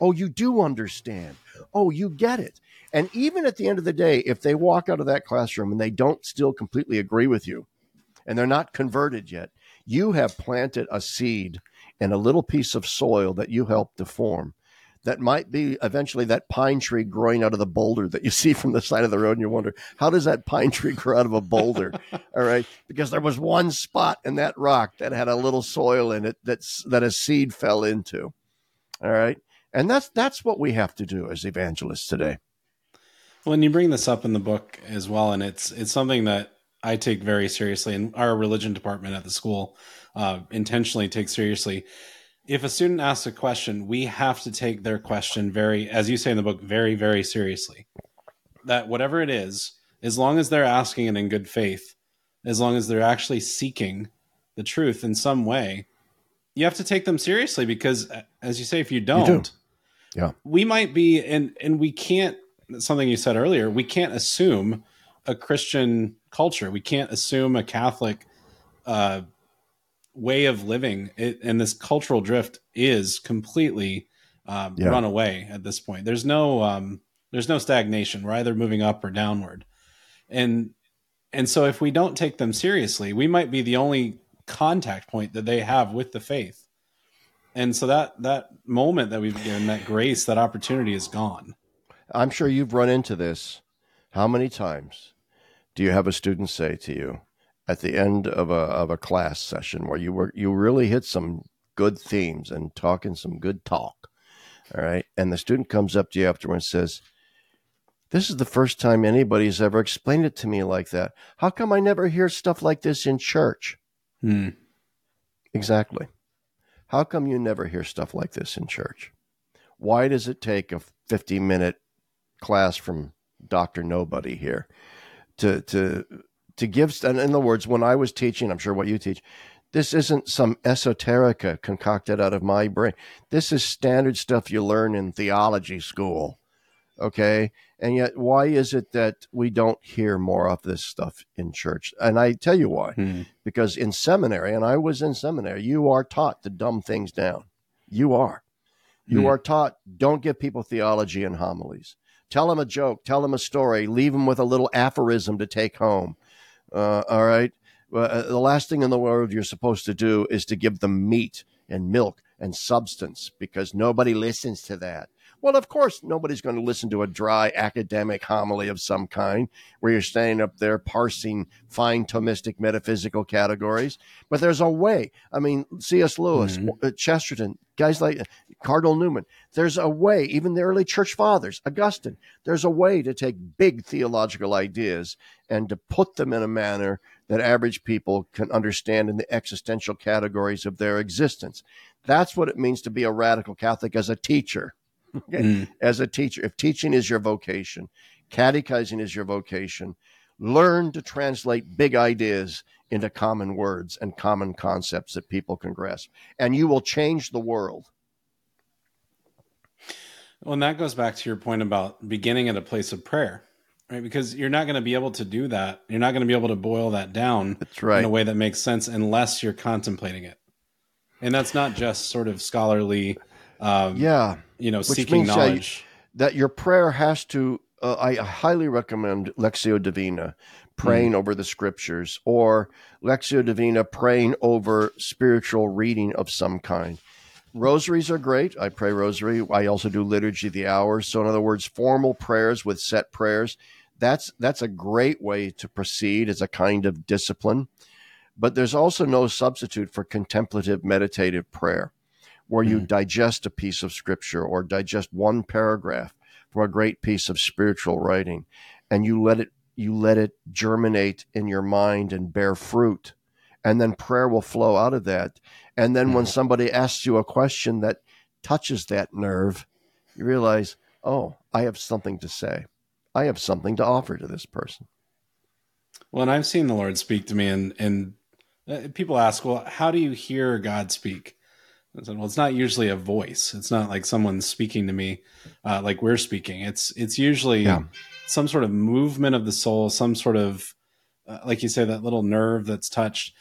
Oh, you do understand. Oh, you get it. And even at the end of the day, if they walk out of that classroom and they don't still completely agree with you and they're not converted yet, you have planted a seed in a little piece of soil that you helped to form that might be eventually that pine tree growing out of the boulder that you see from the side of the road and you wonder how does that pine tree grow out of a boulder all right because there was one spot in that rock that had a little soil in it that's that a seed fell into all right and that's that's what we have to do as evangelists today well and you bring this up in the book as well and it's it's something that i take very seriously and our religion department at the school uh, intentionally takes seriously if a student asks a question, we have to take their question very, as you say in the book, very, very seriously. That whatever it is, as long as they're asking it in good faith, as long as they're actually seeking the truth in some way, you have to take them seriously because, as you say, if you don't, you do. Yeah, we might be, and and we can't. Something you said earlier, we can't assume a Christian culture. We can't assume a Catholic uh, way of living it, and this cultural drift is completely um, yeah. run away at this point. There's no um, there's no stagnation. We're either moving up or downward, and and so if we don't take them seriously, we might be the only contact point that they have with the faith. And so that that moment that we've given, that grace, that opportunity is gone. I'm sure you've run into this. How many times do you have a student say to you at the end of a of a class session where you were you really hit some good themes and talking some good talk, all right, and the student comes up to you afterwards and says, "This is the first time anybody's ever explained it to me like that. How come I never hear stuff like this in church?" Hmm. Exactly. How come you never hear stuff like this in church? Why does it take a 50 minute class from Dr. Nobody here to, to, to give, and in other words, when I was teaching, I'm sure what you teach, this isn't some esoterica concocted out of my brain. This is standard stuff you learn in theology school. Okay. And yet, why is it that we don't hear more of this stuff in church? And I tell you why. Hmm. Because in seminary, and I was in seminary, you are taught to dumb things down. You are. You Hmm. are taught don't give people theology and homilies. Tell them a joke, tell them a story, leave them with a little aphorism to take home. Uh, all right. Uh, the last thing in the world you're supposed to do is to give them meat and milk and substance because nobody listens to that. Well, of course, nobody's going to listen to a dry academic homily of some kind where you're standing up there parsing fine Thomistic metaphysical categories. But there's a way. I mean, C.S. Lewis, Mhm. uh, Chesterton, guys like Cardinal Newman, there's a way, even the early church fathers, Augustine, there's a way to take big theological ideas and to put them in a manner that average people can understand in the existential categories of their existence. That's what it means to be a radical Catholic as a teacher. Okay? Hmm. As a teacher, if teaching is your vocation, catechizing is your vocation, learn to translate big ideas into common words and common concepts that people can grasp, and you will change the world. Well, and that goes back to your point about beginning at a place of prayer, right? Because you're not going to be able to do that. You're not going to be able to boil that down That's right. in a way that makes sense unless you're contemplating it. And that's not just sort of scholarly, um, Yeah. you know, Which seeking means, knowledge. that your prayer has to uh, i highly recommend lectio divina praying over the scriptures or lectio divina praying over spiritual reading of some kind. Rosaries are great. I pray rosary. I also do liturgy of the hours so in other words formal prayers with set prayers. That's that's a great way to proceed as a kind of discipline. But there's also no substitute for contemplative meditative prayer where you Mm. digest a piece of scripture or digest one paragraph from a great piece of spiritual writing and you let it you let it germinate in your mind and bear fruit and then prayer will flow out of that and then when Mhm. somebody asks you a question that touches that nerve you realize oh i have something to say i have something to offer to this person Well, and I've seen the Lord speak to me, and and uh, people ask, well, how do you hear God speak? I said, well, it's not usually a voice. It's not like someone speaking to me, uh, like we're speaking. It's it's usually Yeah. some sort of movement of the soul, some sort of, uh, like you say, that little nerve that's touched.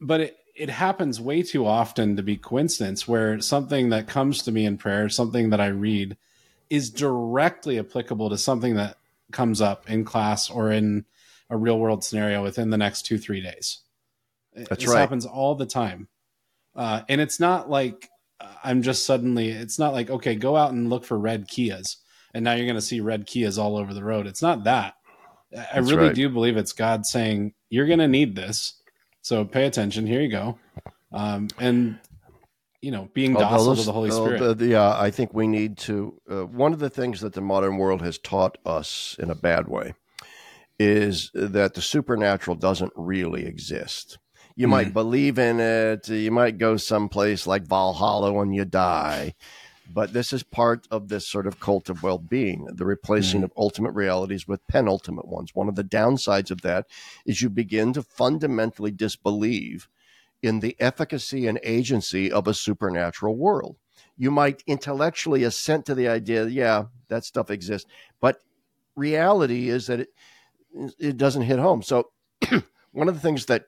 But it it happens way too often to be coincidence, where something that comes to me in prayer, something that I read, is directly applicable to something that comes up in class or in a real world scenario within the next two three days. That's this right. happens all the time, uh, and it's not like uh, I'm just suddenly. It's not like okay, go out and look for red Kias, and now you're going to see red Kias all over the road. It's not that. I- That's really right. do believe it's God saying you're going to need this, so pay attention. Here you go, um, and you know, being docile to the Holy Spirit. the- yeah, I think we need to. Uh, one of the things that the modern world has taught us in a bad way is that the supernatural doesn't really exist. You Hmm. might believe in it. You might go someplace like Valhalla when you die. But this is part of this sort of cult of well being, the replacing Mhm. of ultimate realities with penultimate ones. One of the downsides of that is you begin to fundamentally disbelieve in the efficacy and agency of a supernatural world. You might intellectually assent to the idea, yeah, that stuff exists, but reality is that it it doesn't hit home. So, one of the things that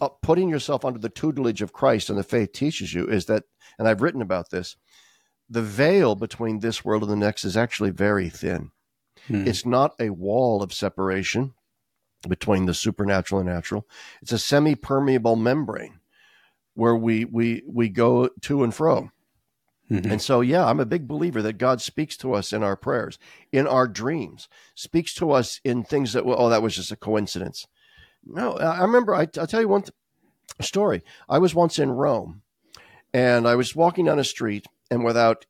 uh, putting yourself under the tutelage of Christ and the faith teaches you is that, and I've written about this, the veil between this world and the next is actually very thin. Hmm. It's not a wall of separation between the supernatural and natural. It's a semi-permeable membrane where we we we go to and fro. Mm-hmm. And so, yeah, I'm a big believer that God speaks to us in our prayers, in our dreams, speaks to us in things that, oh, that was just a coincidence. No, I remember, I, will tell you one th- story. I was once in Rome and I was walking down a street, and without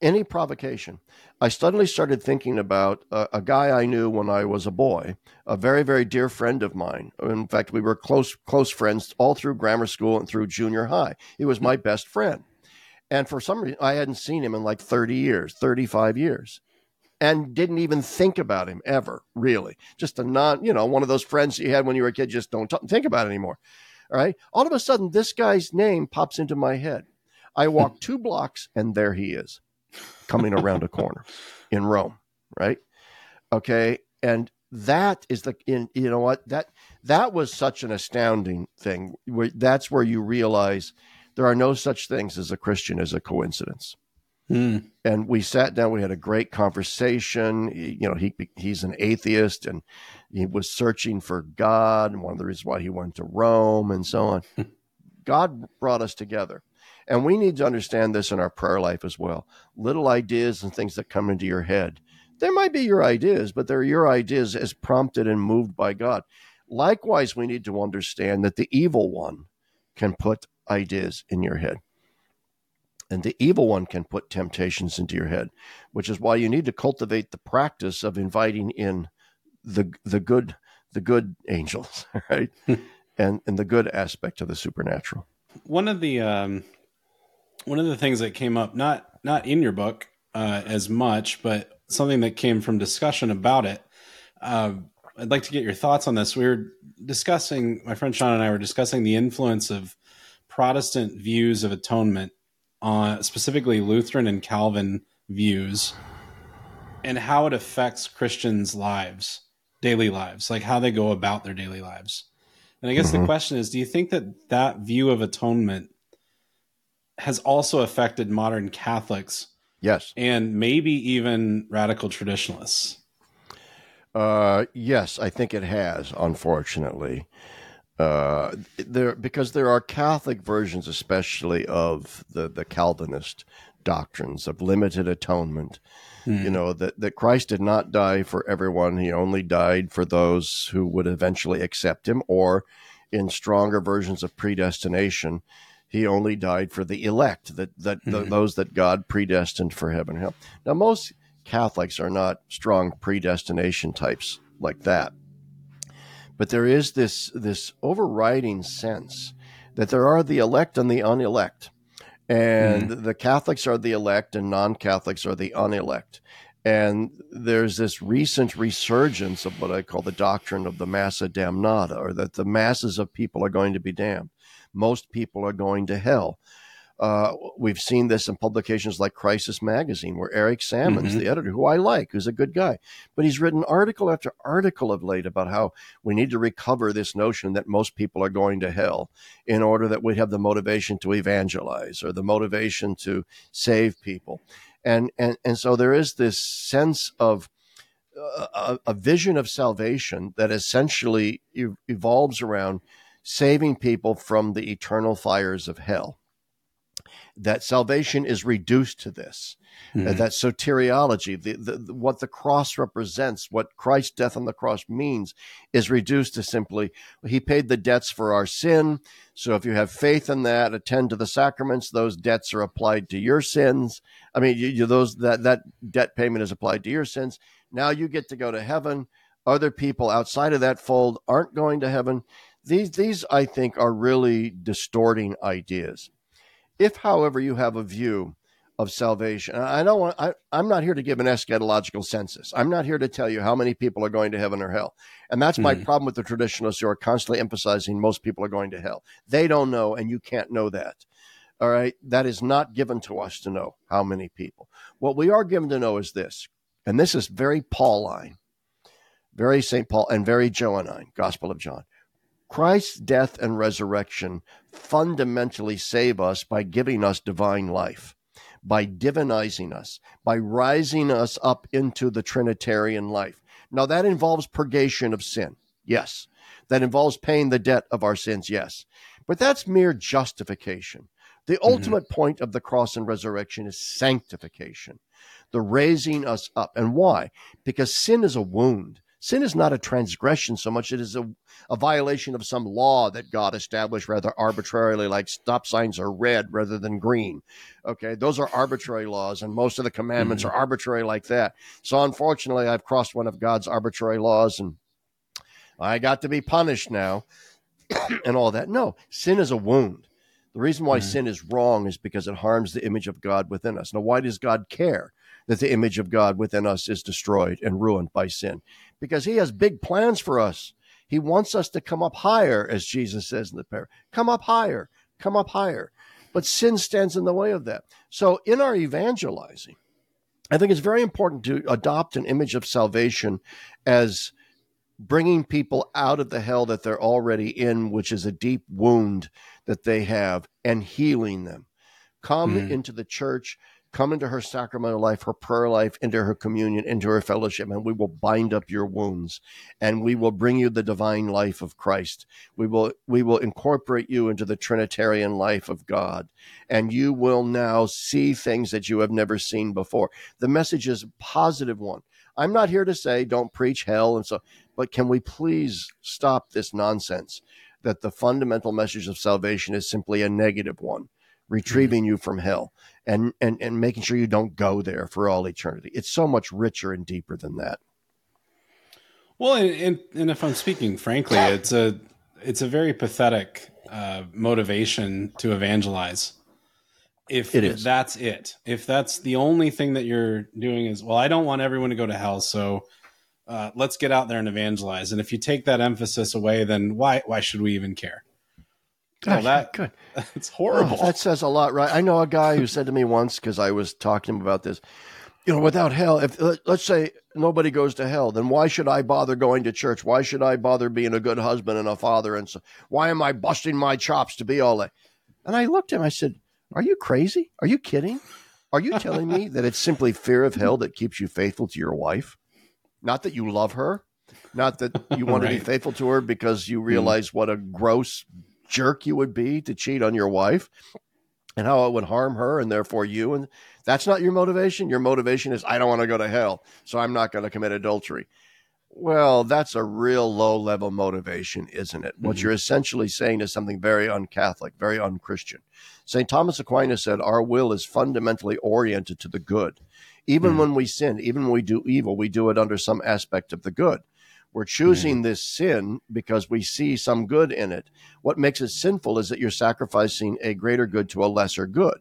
any provocation, I suddenly started thinking about a, a, guy I knew when I was a boy, a very, very dear friend of mine. In fact, we were close, close friends all through grammar school and through junior high. He was my best friend. And for some reason, I hadn't seen him in like 30 years, 35 years, and didn't even think about him ever, really. Just a non, you know, one of those friends you had when you were a kid, just don't t- think about anymore. All right. All of a sudden, this guy's name pops into my head. I walk two blocks, and there he is coming around a corner in Rome, right? Okay, and that is the in you know what that that was such an astounding thing. That's where you realize there are no such things as a Christian as a coincidence. Mm. And we sat down. We had a great conversation. You know, he he's an atheist, and he was searching for God, and one of the reasons why he went to Rome, and so on. God brought us together, and we need to understand this in our prayer life as well. Little ideas and things that come into your head. They might be your ideas, but they're your ideas as prompted and moved by God. Likewise, we need to understand that the evil one can put ideas in your head. And the evil one can put temptations into your head, which is why you need to cultivate the practice of inviting in the the good the good angels, right? and and the good aspect of the supernatural. One of the um, one of the things that came up not not in your book uh, as much, but something that came from discussion about it. Uh, I'd like to get your thoughts on this. We were discussing, my friend Sean and I were discussing the influence of Protestant views of atonement on specifically Lutheran and Calvin views and how it affects Christians' lives, daily lives, like how they go about their daily lives. And I guess mm-hmm. the question is do you think that that view of atonement has also affected modern Catholics. Yes. And maybe even radical traditionalists. Uh, yes, I think it has, unfortunately. Uh, there because there are Catholic versions, especially of the, the Calvinist doctrines of limited atonement. Mm. You know that that Christ did not die for everyone; he only died for those who would eventually accept him, or in stronger versions of predestination, he only died for the elect, that that mm-hmm. the, those that God predestined for heaven and hell. Now, most Catholics are not strong predestination types like that, but there is this this overriding sense that there are the elect and the unelect, and mm. the Catholics are the elect and non-Catholics are the unelect. And there's this recent resurgence of what I call the doctrine of the massa damnata, or that the masses of people are going to be damned most people are going to hell. Uh, we've seen this in publications like Crisis Magazine, where Eric Sammons, mm-hmm. the editor, who I like, who's a good guy, but he's written article after article of late about how we need to recover this notion that most people are going to hell in order that we have the motivation to evangelize or the motivation to save people. And, and, and so there is this sense of uh, a, a vision of salvation that essentially evolves around saving people from the eternal fires of hell. That salvation is reduced to this. Mm-hmm. Uh, that soteriology, the, the, the, what the cross represents, what Christ's death on the cross means, is reduced to simply He paid the debts for our sin. So if you have faith in that, attend to the sacraments, those debts are applied to your sins. I mean, you, you, those that that debt payment is applied to your sins. Now you get to go to heaven. Other people outside of that fold aren't going to heaven. These, these, I think, are really distorting ideas. If, however, you have a view of salvation, I don't want, I, I'm not here to give an eschatological census. I'm not here to tell you how many people are going to heaven or hell. And that's my mm. problem with the traditionalists who are constantly emphasizing most people are going to hell. They don't know, and you can't know that. All right. That is not given to us to know how many people. What we are given to know is this, and this is very Pauline, very St. Paul, and very Johannine, Gospel of John. Christ's death and resurrection fundamentally save us by giving us divine life, by divinizing us, by rising us up into the Trinitarian life. Now, that involves purgation of sin. Yes. That involves paying the debt of our sins. Yes. But that's mere justification. The ultimate mm-hmm. point of the cross and resurrection is sanctification, the raising us up. And why? Because sin is a wound. Sin is not a transgression so much, it is a, a violation of some law that God established rather arbitrarily, like stop signs are red rather than green. Okay, those are arbitrary laws, and most of the commandments mm-hmm. are arbitrary like that. So, unfortunately, I've crossed one of God's arbitrary laws and I got to be punished now and all that. No, sin is a wound. The reason why mm-hmm. sin is wrong is because it harms the image of God within us. Now, why does God care that the image of God within us is destroyed and ruined by sin? Because He has big plans for us. He wants us to come up higher, as Jesus says in the prayer. Come up higher, come up higher. But sin stands in the way of that. So, in our evangelizing, I think it's very important to adopt an image of salvation as bringing people out of the hell that they're already in, which is a deep wound that they have, and healing them. Come mm. into the church, come into her sacramental life, her prayer life, into her communion, into her fellowship, and we will bind up your wounds and we will bring you the divine life of Christ. We will we will incorporate you into the Trinitarian life of God, and you will now see things that you have never seen before. The message is a positive one. I'm not here to say don't preach hell and so, but can we please stop this nonsense that the fundamental message of salvation is simply a negative one, retrieving you from hell and, and, and making sure you don't go there for all eternity? It's so much richer and deeper than that. Well, and, and if I'm speaking frankly, it's a it's a very pathetic uh, motivation to evangelize. If, if that's it if that's the only thing that you're doing is well i don't want everyone to go to hell so uh, let's get out there and evangelize. And if you take that emphasis away then why why should we even care Gosh, well, that good it's horrible oh, that says a lot right i know a guy who said to me once because i was talking to him about this you know without hell if let's say nobody goes to hell then why should i bother going to church why should i bother being a good husband and a father and so why am i busting my chops to be all that and i looked at him i said are you crazy? Are you kidding? Are you telling me that it's simply fear of hell that keeps you faithful to your wife? Not that you love her, not that you want right. to be faithful to her because you hmm. realize what a gross jerk you would be to cheat on your wife and how it would harm her and therefore you. And that's not your motivation. Your motivation is, I don't want to go to hell, so I'm not going to commit adultery. Well, that's a real low level motivation, isn't it? Mm-hmm. What you're essentially saying is something very uncatholic, very unchristian. St. Thomas Aquinas said, Our will is fundamentally oriented to the good. Even mm. when we sin, even when we do evil, we do it under some aspect of the good. We're choosing mm. this sin because we see some good in it. What makes it sinful is that you're sacrificing a greater good to a lesser good.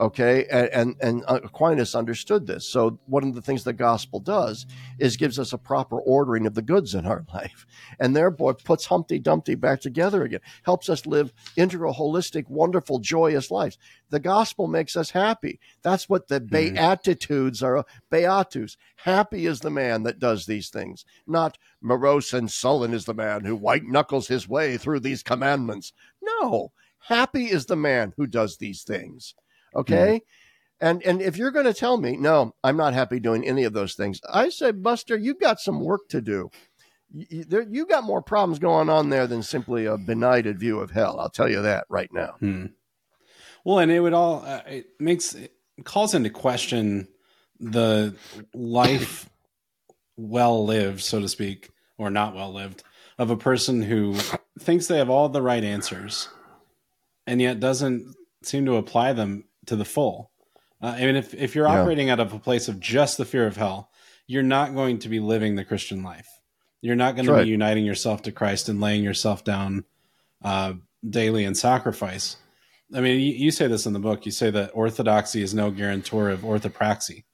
Okay, and, and, and Aquinas understood this. So one of the things the gospel does is gives us a proper ordering of the goods in our life, and therefore puts Humpty Dumpty back together again, helps us live integral, holistic, wonderful, joyous lives. The gospel makes us happy. That's what the mm-hmm. beatitudes are. Beatus, happy is the man that does these things, not morose and sullen is the man who white knuckles his way through these commandments. No, happy is the man who does these things. Okay. Mm. And and if you're going to tell me, no, I'm not happy doing any of those things, I say, Buster, you've got some work to do. You, there, you got more problems going on there than simply a benighted view of hell. I'll tell you that right now. Hmm. Well, and it would all uh, it makes it calls into question the life well lived, so to speak, or not well lived, of a person who thinks they have all the right answers and yet doesn't seem to apply them to the full. Uh, I mean, if if you're yeah. operating out of a place of just the fear of hell, you're not going to be living the Christian life. You're not going to right. be uniting yourself to Christ and laying yourself down uh, daily in sacrifice. I mean, you, you, say this in the book. You say that orthodoxy is no guarantor of orthopraxy.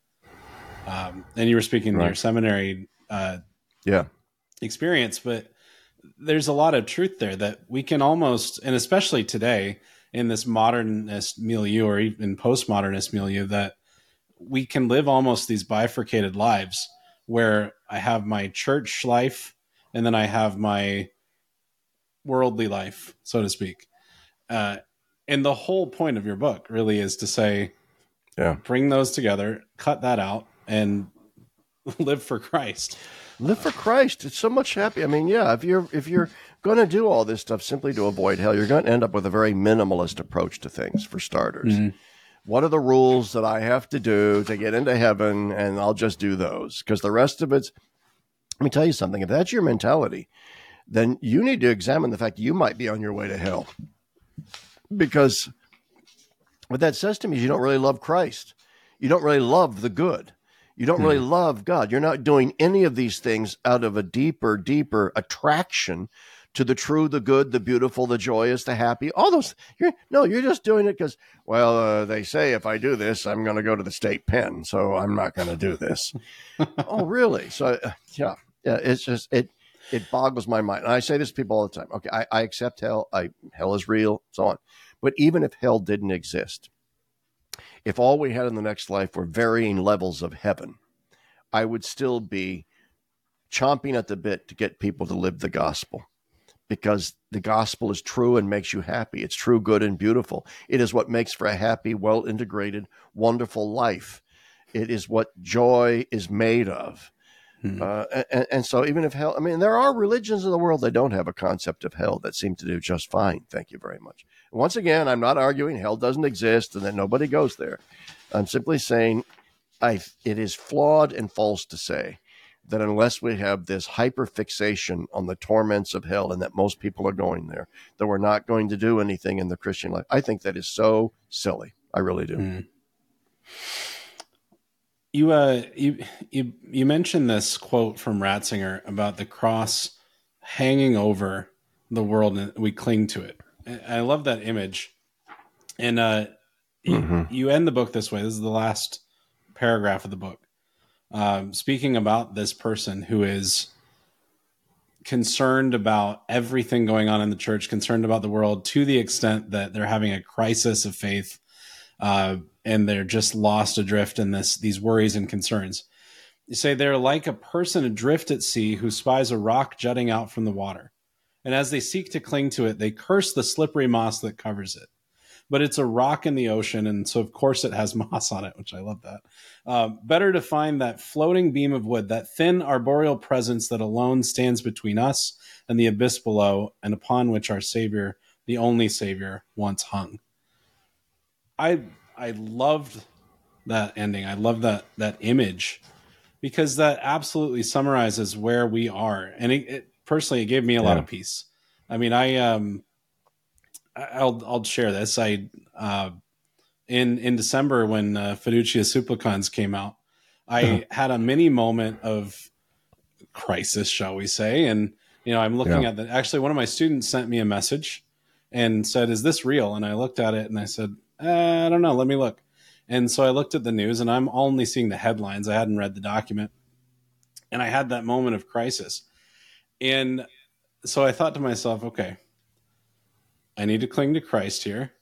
Um, and you were speaking right. in your seminary uh, yeah. experience, but there's a lot of truth there that we can almost, and especially today, in this modernist milieu or even postmodernist milieu that we can live almost these bifurcated lives where I have my church life and then I have my worldly life, so to speak. Uh, and the whole point of your book really is to say, yeah, bring those together, cut that out, and live for Christ. live for Christ. It's so much happy. I mean, yeah, if you're if you're going to do all this stuff simply to avoid hell, you're going to end up with a very minimalist approach to things. For starters, mm-hmm. what are the rules that I have to do to get into heaven, and I'll just do those because the rest of it's. Let me tell you something. If that's your mentality, then you need to examine the fact you might be on your way to hell, because what that says to me is you don't really love Christ. You don't really love the good you don't really hmm. love God. You're not doing any of these things out of a deeper, deeper attraction to the true, the good, the beautiful, the joyous, the happy. All those. You're, no, you're just doing it because, well, uh, they say if I do this, I'm going to go to the state pen, so I'm not going to do this. oh, really? So, uh, yeah, yeah. It's just it. It boggles my mind. And I say this to people all the time. Okay, I, I accept hell. I hell is real, so on. But even if hell didn't exist, if all we had in the next life were varying levels of heaven, I would still be chomping at the bit to get people to live the gospel because the gospel is true and makes you happy. It's true, good, and beautiful. It is what makes for a happy, well integrated, wonderful life. It is what joy is made of. Hmm. Uh, and, and, so, even if hell, I mean, there are religions in the world that don't have a concept of hell that seem to do just fine. Thank you very much. Once again, I'm not arguing hell doesn't exist and that nobody goes there. I'm simply saying I, it is flawed and false to say that unless we have this hyper fixation on the torments of hell and that most people are going there, that we're not going to do anything in the Christian life. I think that is so silly. I really do. Mm. You, uh, you, you, you mentioned this quote from Ratzinger about the cross hanging over the world and we cling to it. I love that image. And uh, mm-hmm. you, you, end the book this way. This is the last paragraph of the book. Um, speaking about this person who is concerned about everything going on in the church, concerned about the world to the extent that they're having a crisis of faith uh, and they're just lost adrift in this these worries and concerns. You say they're like a person adrift at sea who spies a rock jutting out from the water and as they seek to cling to it, they curse the slippery moss that covers it. But it's a rock in the ocean, and so of course it has moss on it, which I love that. Um, better to find that floating beam of wood, that thin arboreal presence that alone stands between us and the abyss below, and upon which our Savior, the only Savior, once hung. I I loved that ending. I love that that image because that absolutely summarizes where we are, and it, it personally, it gave me a yeah. lot of peace. I mean, I um, I'll I'll share this. I uh, in in December when uh, Fiducia Supplicans came out, I uh-huh. had a mini moment of crisis, shall we say? And you know, I'm looking yeah. at that. Actually, one of my students sent me a message and said, "Is this real?" And I looked at it and I said, uh, "I don't know. Let me look." And so I looked at the news, and I'm only seeing the headlines. I hadn't read the document, and I had that moment of crisis. And so I thought to myself, okay, I need to cling to Christ here,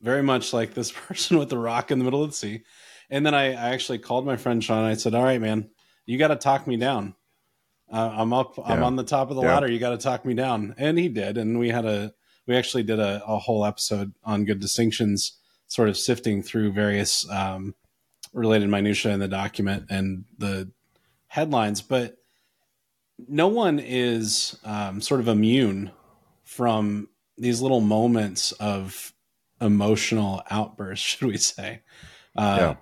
very much like this person with the rock in the middle of the sea. And then I, I actually called my friend Sean. I said, all right, man, you got to talk me down. Uh, I'm up, yeah. I'm on the top of the yeah. ladder. You got to talk me down. And he did. And we had a, we actually did a, a whole episode on good distinctions, sort of sifting through various um, related minutia in the document and the headlines. But no one is um, sort of immune from these little moments of emotional outbursts, should we say? Uh, yeah.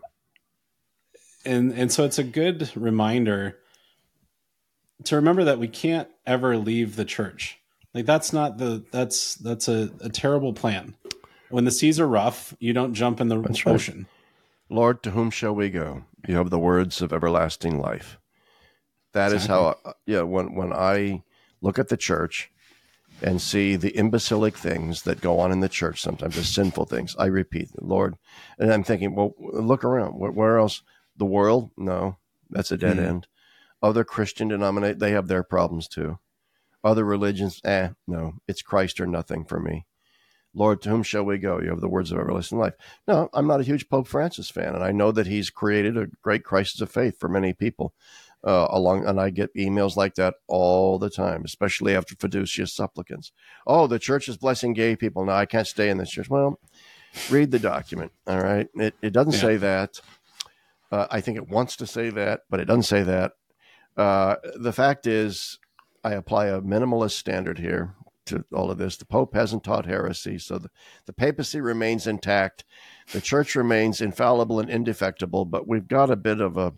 And and so it's a good reminder to remember that we can't ever leave the church. Like that's not the that's that's a, a terrible plan. When the seas are rough, you don't jump in the that's ocean. Right. Lord, to whom shall we go? You have the words of everlasting life. That exactly. is how, uh, yeah, when, when I look at the church and see the imbecilic things that go on in the church, sometimes the sinful things, I repeat, Lord, and I'm thinking, well, look around. Where, where else? The world? No, that's a dead mm. end. Other Christian denominations, they have their problems too. Other religions, eh, no, it's Christ or nothing for me. Lord, to whom shall we go? You have the words of everlasting life. No, I'm not a huge Pope Francis fan, and I know that he's created a great crisis of faith for many people uh, along, and I get emails like that all the time, especially after Fiducia Supplicans. Oh, the church is blessing gay people. Now I can't stay in this church. Well, read the document. All right, it it doesn't yeah. say that. Uh, I think it wants to say that, but it doesn't say that. Uh, the fact is, I apply a minimalist standard here to all of this. The Pope hasn't taught heresy, so the, the papacy remains intact. The church remains infallible and indefectible, but we've got a bit of a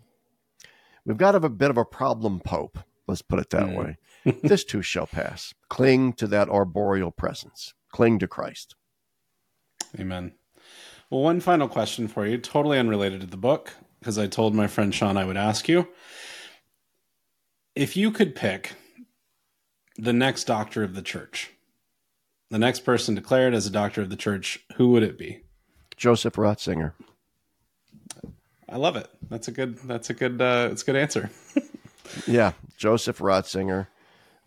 we've got a bit of a problem pope. Let's put it that mm. way. this too shall pass. Cling to that arboreal presence. Cling to Christ. Amen. Well, one final question for you, totally unrelated to the book, because I told my friend Sean I would ask you. If you could pick the next doctor of the church, the next person declared as a doctor of the church, who would it be? Joseph Ratzinger. I love it. That's a good. That's a good. Uh, it's a good answer. yeah, Joseph Ratzinger.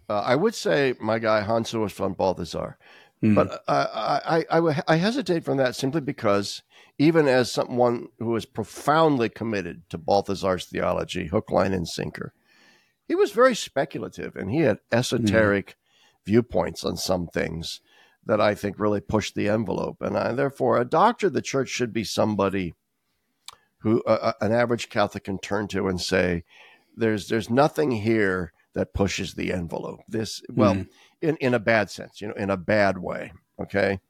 Uh, I would say my guy Hans-Urs von Balthasar, mm. but uh, I, I, I hesitate from that simply because even as someone who is profoundly committed to Balthasar's theology, hook, line, and sinker, he was very speculative and he had esoteric mm. viewpoints on some things that I think really pushed the envelope. And I, therefore, a doctor of the church should be somebody who uh, an average Catholic can turn to and say, "There's there's nothing here that pushes the envelope. This well, mm. in in a bad sense, you know, in a bad way. Okay."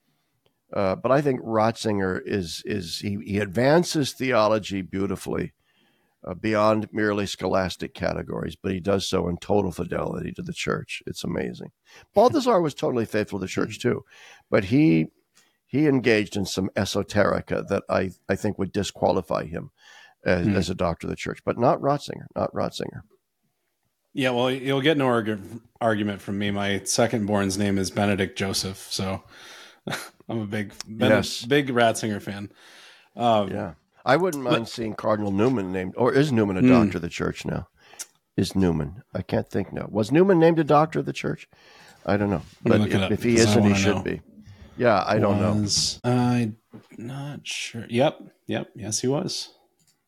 Uh, but I think Ratzinger is is he, he advances theology beautifully uh, beyond merely scholastic categories, but he does so in total fidelity to the church. It's amazing. Balthasar was totally faithful to the church too, but he he engaged in some esoterica that I, I think would disqualify him as, mm. as a doctor of the church, but not Ratzinger, not Ratzinger. Yeah, well, you'll get no arg- argument from me. My second born's name is Benedict Joseph, so I'm a big ben- yes. big Ratzinger fan. Um, yeah, I wouldn't mind but, seeing Cardinal Newman named, or is Newman a hmm. doctor mm. of the church now? Is Newman? I can't think now. Was Newman named a doctor of the church? I don't know, but if, if, he isn't, he should know. be. Yeah, I don't was, know. I'm not sure. Yep, yep, yes, he was.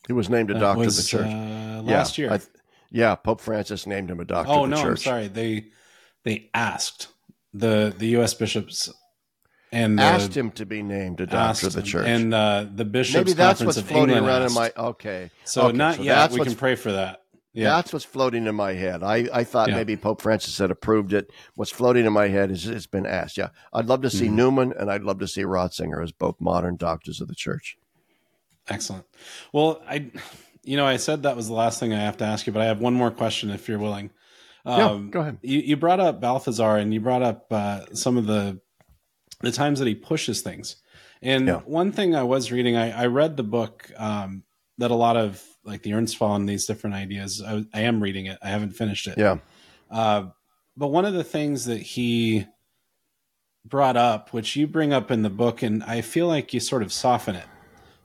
He was named a that doctor was, of the church uh, last yeah, year. Th- yeah, Pope Francis named him a doctor. Oh of the no, church. I'm sorry. They they asked the the U.S. bishops and the, asked him to be named a doctor of the church, and uh, the bishops maybe that's what's floating England around asked. in my okay. So okay, not so yet. We can pray for that. Yeah. That's what's floating in my head. I, I thought yeah. maybe Pope Francis had approved it. What's floating in my head is it's been asked. Yeah. I'd love to see mm-hmm. Newman and I'd love to see Ratzinger as both modern doctors of the church. Excellent. Well, I, you know, I said that was the last thing I have to ask you, but I have one more question if you're willing. Um, yeah, go ahead. You, you brought up Balthasar and you brought up uh, some of the the times that he pushes things. And yeah. one thing I was reading, I, I read the book um, that a lot of like the Ernstfall and these different ideas. I, I, am reading it. I haven't finished it. Yeah. Uh, but one of the things that he brought up, which you bring up in the book, and I feel like you sort of soften it,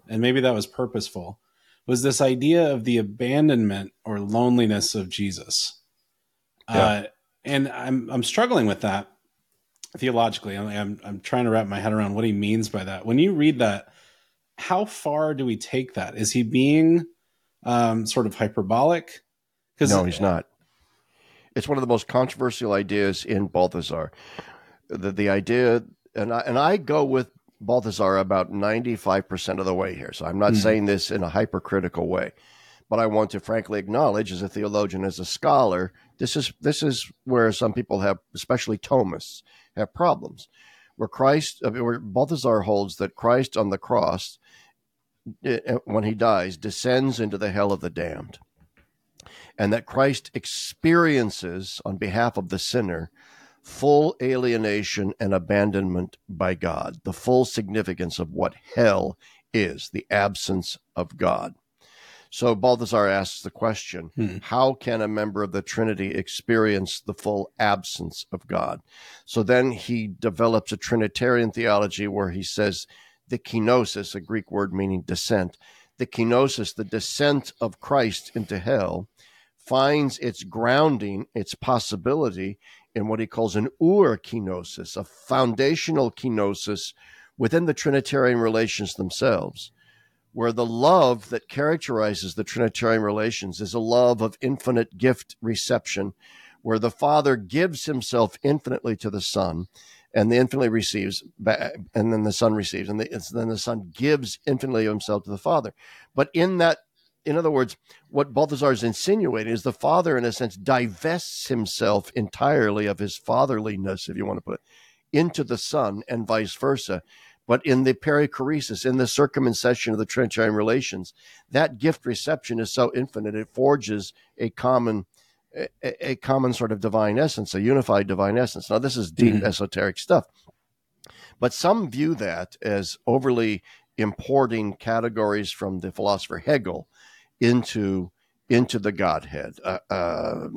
and maybe that was purposeful, was this idea of the abandonment or loneliness of Jesus. Yeah. Uh, and I'm I'm struggling with that theologically. I'm I'm trying to wrap my head around what he means by that. When you read that, how far do we take that? Is he being um, sort of hyperbolic? Because No, he's not. It's one of the most controversial ideas in Balthasar. The, the idea, and I, and I go with Balthasar about 95% of the way here. So I'm not mm. saying this in a hypercritical way, but I want to frankly acknowledge as a theologian, as a scholar, this is, this is where some people have, especially Thomists, have problems. Where Christ, where Balthasar holds that Christ on the cross when he dies, descends into the hell of the damned. And that Christ experiences, on behalf of the sinner, full alienation and abandonment by God, the full significance of what hell is, the absence of God. So Balthasar asks the question hmm. how can a member of the Trinity experience the full absence of God? So then he develops a Trinitarian theology where he says the kenosis, a Greek word meaning descent, the kenosis, the descent of Christ into hell, finds its grounding, its possibility in what he calls an ur kenosis, a foundational kenosis within the Trinitarian relations themselves, where the love that characterizes the Trinitarian relations is a love of infinite gift reception, where the Father gives himself infinitely to the Son and the infinitely receives and then the son receives and the, then the son gives infinitely himself to the father but in that in other words, what Balthasar is insinuating is the father, in a sense, divests himself entirely of his fatherliness, if you want to put it, into the son, and vice versa. But in the perichoresis, in the circumincession of the Trinitarian relations, that gift reception is so infinite, it forges a common a, a common sort of divine essence, a unified divine essence. Now, this is deep mm-hmm. esoteric stuff, but some view that as overly importing categories from the philosopher Hegel into into the Godhead, uh, uh,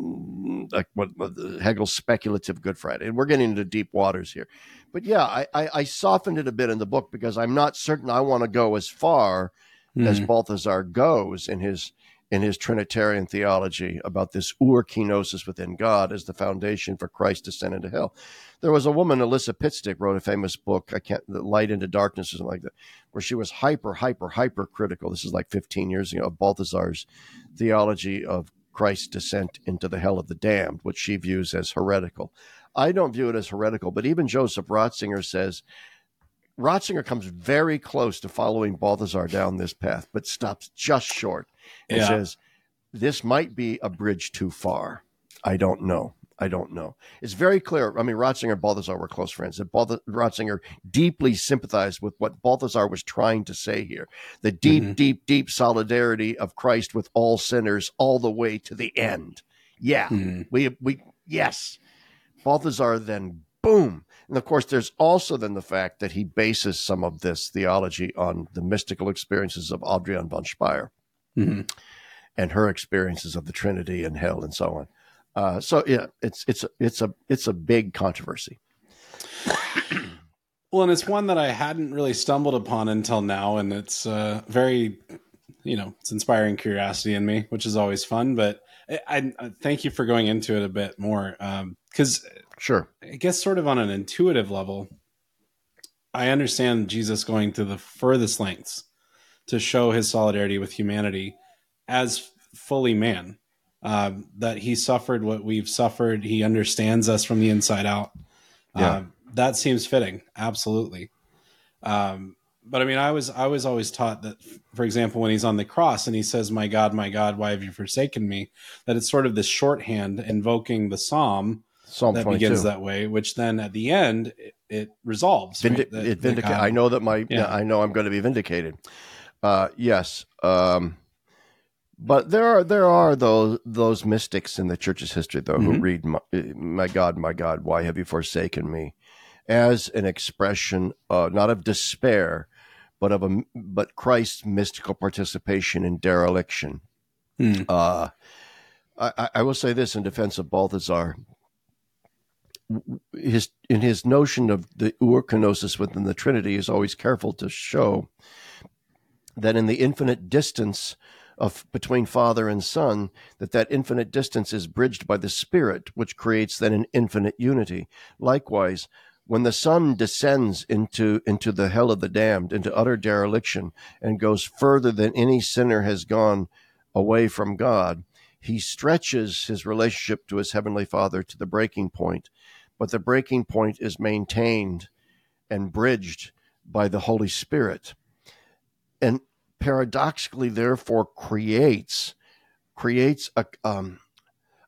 like what, what Hegel's speculative Good Friday. And we're getting into deep waters here. But yeah, I, I, I, softened it a bit in the book because I'm not certain I want to go as far mm. as Balthasar goes in his in his Trinitarian theology about this ur kenosis within God as the foundation for Christ's descent into hell. There was a woman, Alyssa Pitstick, wrote a famous book, I can't, The Light into Darkness or something like that, where she was hyper, hyper, hyper critical. This is like 15 years ago of Balthasar's theology of Christ's descent into the hell of the damned, which she views as heretical. I don't view it as heretical, but even Joseph Ratzinger says Ratzinger comes very close to following Balthasar down this path, but stops just short and yeah. says, This might be a bridge too far. I don't know. I don't know. It's very clear. I mean, Ratzinger and Balthasar were close friends. That Ratzinger deeply sympathized with what Balthasar was trying to say here the deep, mm-hmm. deep, deep solidarity of Christ with all sinners all the way to the end. Yeah, mm-hmm. we, we, yes. Balthasar then, boom. And of course, there's also then the fact that he bases some of this theology on the mystical experiences of Adrienne von Speyr mm-hmm. and her experiences of the Trinity and hell and so on. Uh, so yeah, it's it's it's a it's a big controversy. well, and it's one that I hadn't really stumbled upon until now, and it's uh, very, you know, it's inspiring curiosity in me, which is always fun. But I, I thank you for going into it a bit more, because um, sure, I guess sort of on an intuitive level, I understand Jesus going to the furthest lengths to show his solidarity with humanity as fully man. Um, that he suffered what we've suffered. He understands us from the inside out. Yeah. Um, that seems fitting. Absolutely. Um, but I mean, I was I was always taught that, for example, when he's on the cross and he says, "My God, my God, why have you forsaken me?" That it's sort of this shorthand invoking the psalm, psalm that 22. begins that way, which then at the end it, it resolves. Vindi- right? that, it vindicates. I know that my yeah. I know I'm going to be vindicated. Uh, yes. Um, but there are there are those those mystics in the church's history though mm-hmm. who read my, my, God, my God, why have you forsaken me, as an expression uh, not of despair, but of a but Christ's mystical participation in dereliction. Mm. Uh, I, I will say this in defense of Balthasar. His in his notion of the urkenosis within the Trinity is always careful to show that in the infinite distance of between father and son that that infinite distance is bridged by the spirit which creates then an infinite unity. Likewise when the son descends into into the hell of the damned into utter dereliction and goes further than any sinner has gone away from god he stretches his relationship to his heavenly father to the breaking point but the breaking point is maintained and bridged by the holy spirit and paradoxically therefore creates creates a um,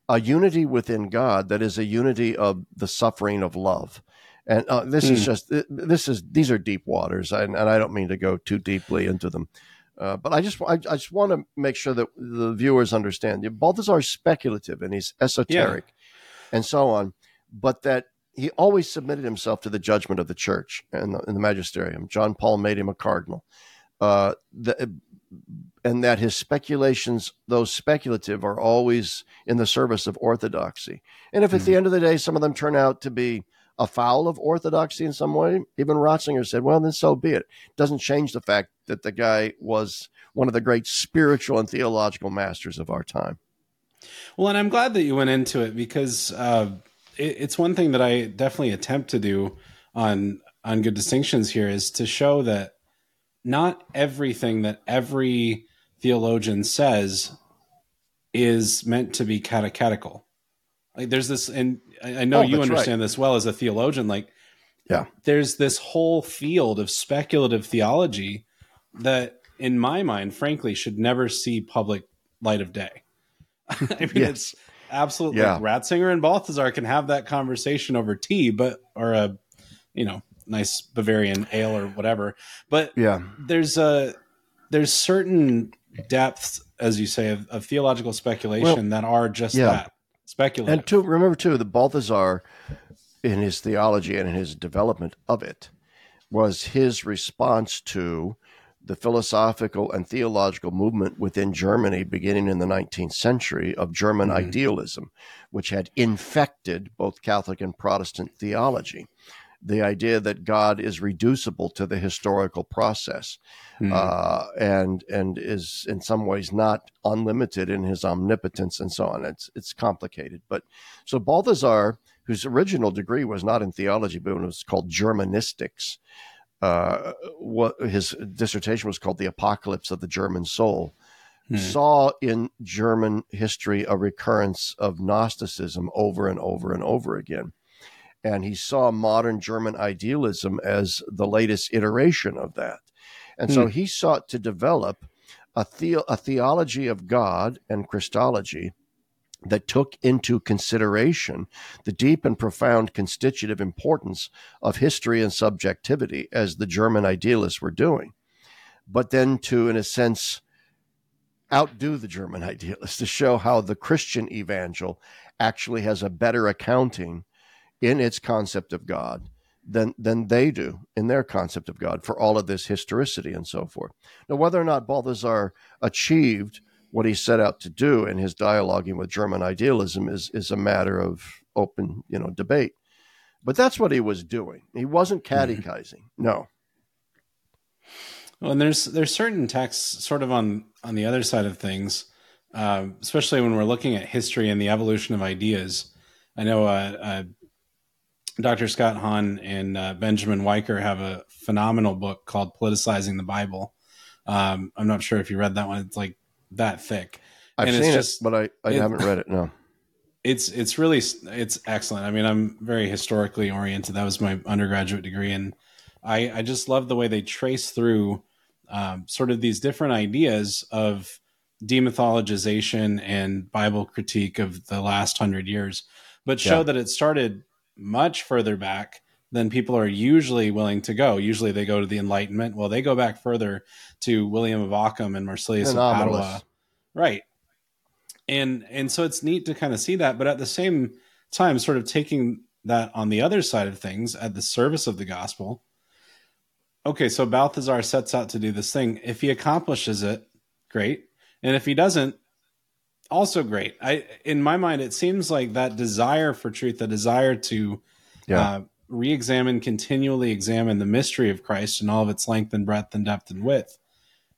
a unity within God that is a unity of the suffering of love. And uh, this mm. is hmm. just this is these are deep waters, and, and, I don't mean to go too deeply into them. Uh, but I just I, I just want to make sure that the viewers understand. Balthasar is speculative and he's esoteric, yeah. and so on. But that he always submitted himself to the judgment of the church and the, and the magisterium. John Paul made him a cardinal uh, the, and that his speculations, though speculative, are always in the service of orthodoxy. And if mm-hmm. at the hmm. end of the day some of them turn out to be a foul of orthodoxy in some way, even Ratzinger said, well, then so be it. Doesn't change the fact that the guy was one of the great spiritual and theological masters of our time. Well, and I'm glad that you went into it because uh, it, it's one thing that I definitely attempt to do on on good distinctions here is to show that not everything that every theologian says is meant to be catechetical. Like there's this, and I know oh, you understand right. this well as a theologian. Like, yeah, there's this whole field of speculative theology that in my mind, frankly, should never see public light of day. I mean, yes. it's absolutely yeah. like Ratzinger and Balthasar can have that conversation over tea, but or a you know nice Bavarian ale or whatever. But yeah, there's a there's certain depths, as you say, of, of theological speculation well, that are just yeah. that speculative. And to remember too, the Balthasar in his theology and in his development of it was his response to the philosophical and theological movement within Germany beginning in the 19th century of German mm-hmm. idealism, which had infected both Catholic and Protestant theology. The idea that God is reducible to the historical process mm-hmm. uh, and and is in some ways not unlimited in his omnipotence and so on. It's it's complicated, but so Balthasar, whose original degree was not in theology but it was called Germanistics, uh, what his dissertation was called "The Apocalypse of the German Soul." Hmm. Saw in German history a recurrence of Gnosticism over and over and over again, and he saw modern German idealism as the latest iteration of that, and hmm. so he sought to develop a, the- a theology of God and Christology that took into consideration the deep and profound constitutive importance of history and subjectivity as the German idealists were doing, but then to, in a sense, outdo the German idealists to show how the Christian evangel actually has a better accounting in its concept of God than than they do in their concept of God for all of this historicity and so forth. Now, whether or not Balthasar achieved what he set out to do in his dialoguing with German idealism is is a matter of open, you know, debate. But that's what he was doing. He wasn't mm-hmm. catechizing. Mm-hmm. No. Well, and there's there's certain texts sort of on on the other side of things, uh, especially when we're looking at history and the evolution of ideas. I know uh, uh, Dr. Scott Hahn and uh, Benjamin Wiker have a phenomenal book called "Politicizing the Bible." Um, I'm not sure if you read that one. It's like that thick. I've and seen just, it, but I, I it, haven't read it. No, it's it's really it's excellent. I mean, I'm very historically oriented. That was my undergraduate degree, and I I just love the way they trace through um, sort of these different ideas of demythologization and Bible critique of the last hundred years, but show yeah. that it started much further back than people are usually willing to go. Usually they go to the Enlightenment. Well, they go back further to William of Ockham and Marsilius of Padua. Right. And and so it's neat to kind of see that, but at the same time, sort of taking that on the other side of things at the service of the gospel. Okay, so Balthasar sets out to do this thing. If he accomplishes it, great. And if he doesn't, also great. I in my mind, it seems like that desire for truth, the desire to yeah. uh, re-examine, continually examine the mystery of Christ in all of its length and breadth and depth and width,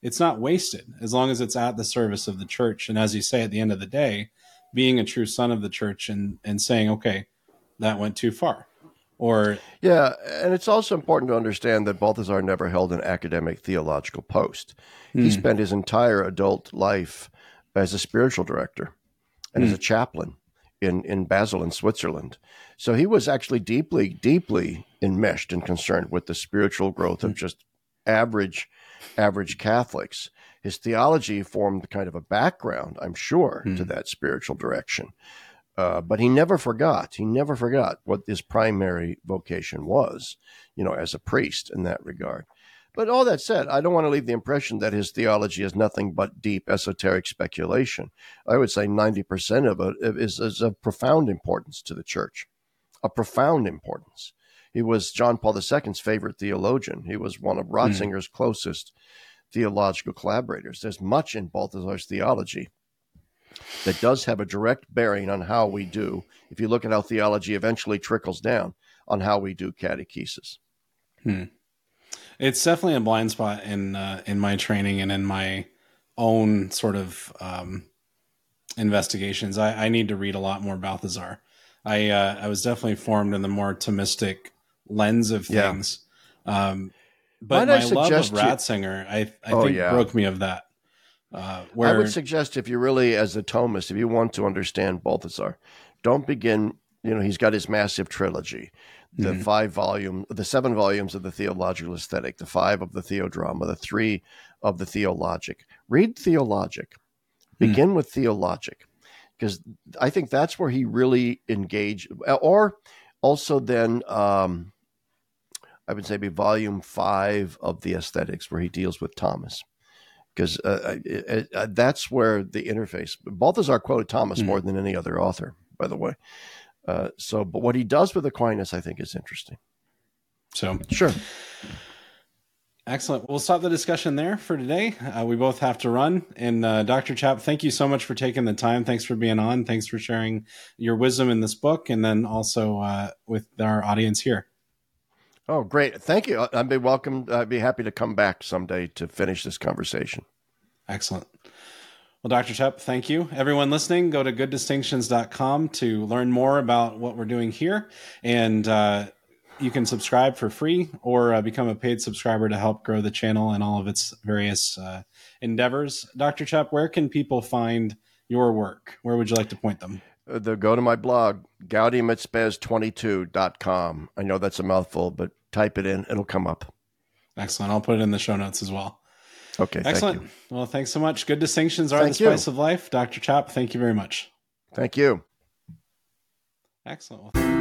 it's not wasted as long as it's at the service of the church. And as you say, at the end of the day, being a true son of the church and and saying, okay, that went too far. Or yeah, and it's also important to understand that Balthasar never held an academic theological post. He hmm. spent his entire adult life as a spiritual director and as hmm. a chaplain in, in Basel in Switzerland. So he was actually deeply, deeply enmeshed and concerned with the spiritual growth of hmm. just average, average Catholics. His theology formed kind of a background, I'm sure, mm. to that spiritual direction. Uh, but he never forgot. He never forgot what his primary vocation was, you know, as a priest in that regard. But all that said, I don't want to leave the impression that his theology is nothing but deep esoteric speculation. I would say 90% of it is, is of profound importance to the church, a profound importance. He was John Paul II's favorite theologian. He was one of hmm. Ratzinger's mm. closest theological collaborators. There's much in Balthasar's theology that does have a direct bearing on how we do, if you look at how theology eventually trickles down, on how we do catechesis. Hmm. It's definitely a blind spot in uh, in my training and in my own sort of um, investigations. I, I, need to read a lot more Balthasar. I uh, I was definitely formed in the more Thomistic lens of things. Yeah. Um, but Might my love of Ratzinger, I, I oh, think, yeah. broke me of that. Uh, where... I would suggest if you really, as a Thomist, if you want to understand Balthasar, don't begin. You know, he's got his massive trilogy the mm-hmm. five volume, the seven volumes of the Theological Aesthetic, the five of the Theodrama, the three of the Theologic. Read Theologic. Hmm. Begin mm. with Theologic, because I think that's where he really engaged. Or also then, um, I would say, be volume five of the Aesthetics, where he deals with Thomas. Because uh, that's where the interface. Balthasar quoted Thomas mm. more than any other author, by the way. Uh, so, but what he does with Aquinas, I think, is interesting. So, sure. Excellent. We'll stop the discussion there for today. Uh, we both have to run. And uh, Dr. Chapp, thank you so much for taking the time. Thanks for being on. Thanks for sharing your wisdom in this book and then also uh, with our audience here. Oh, great. Thank you. I'd be welcome. I'd be happy to come back someday to finish this conversation. Excellent. Well, Dr. Chapp, thank you. Everyone listening, go to gooddistinctions.com to learn more about what we're doing here. And uh, you can subscribe for free or uh, become a paid subscriber to help grow the channel and all of its various uh, endeavors. Dr. Chapp, where can people find your work? Where would you like to point them? Uh, the, go to my blog, gaudiumetspes22.com. I know that's a mouthful, but type it in, it'll come up. Excellent. I'll put it in the show notes as well. Okay. Excellent. Thank well, thanks so much. Good distinctions are thank the spice you. of life. Dr. Chapp, thank you very much. Thank you. Excellent.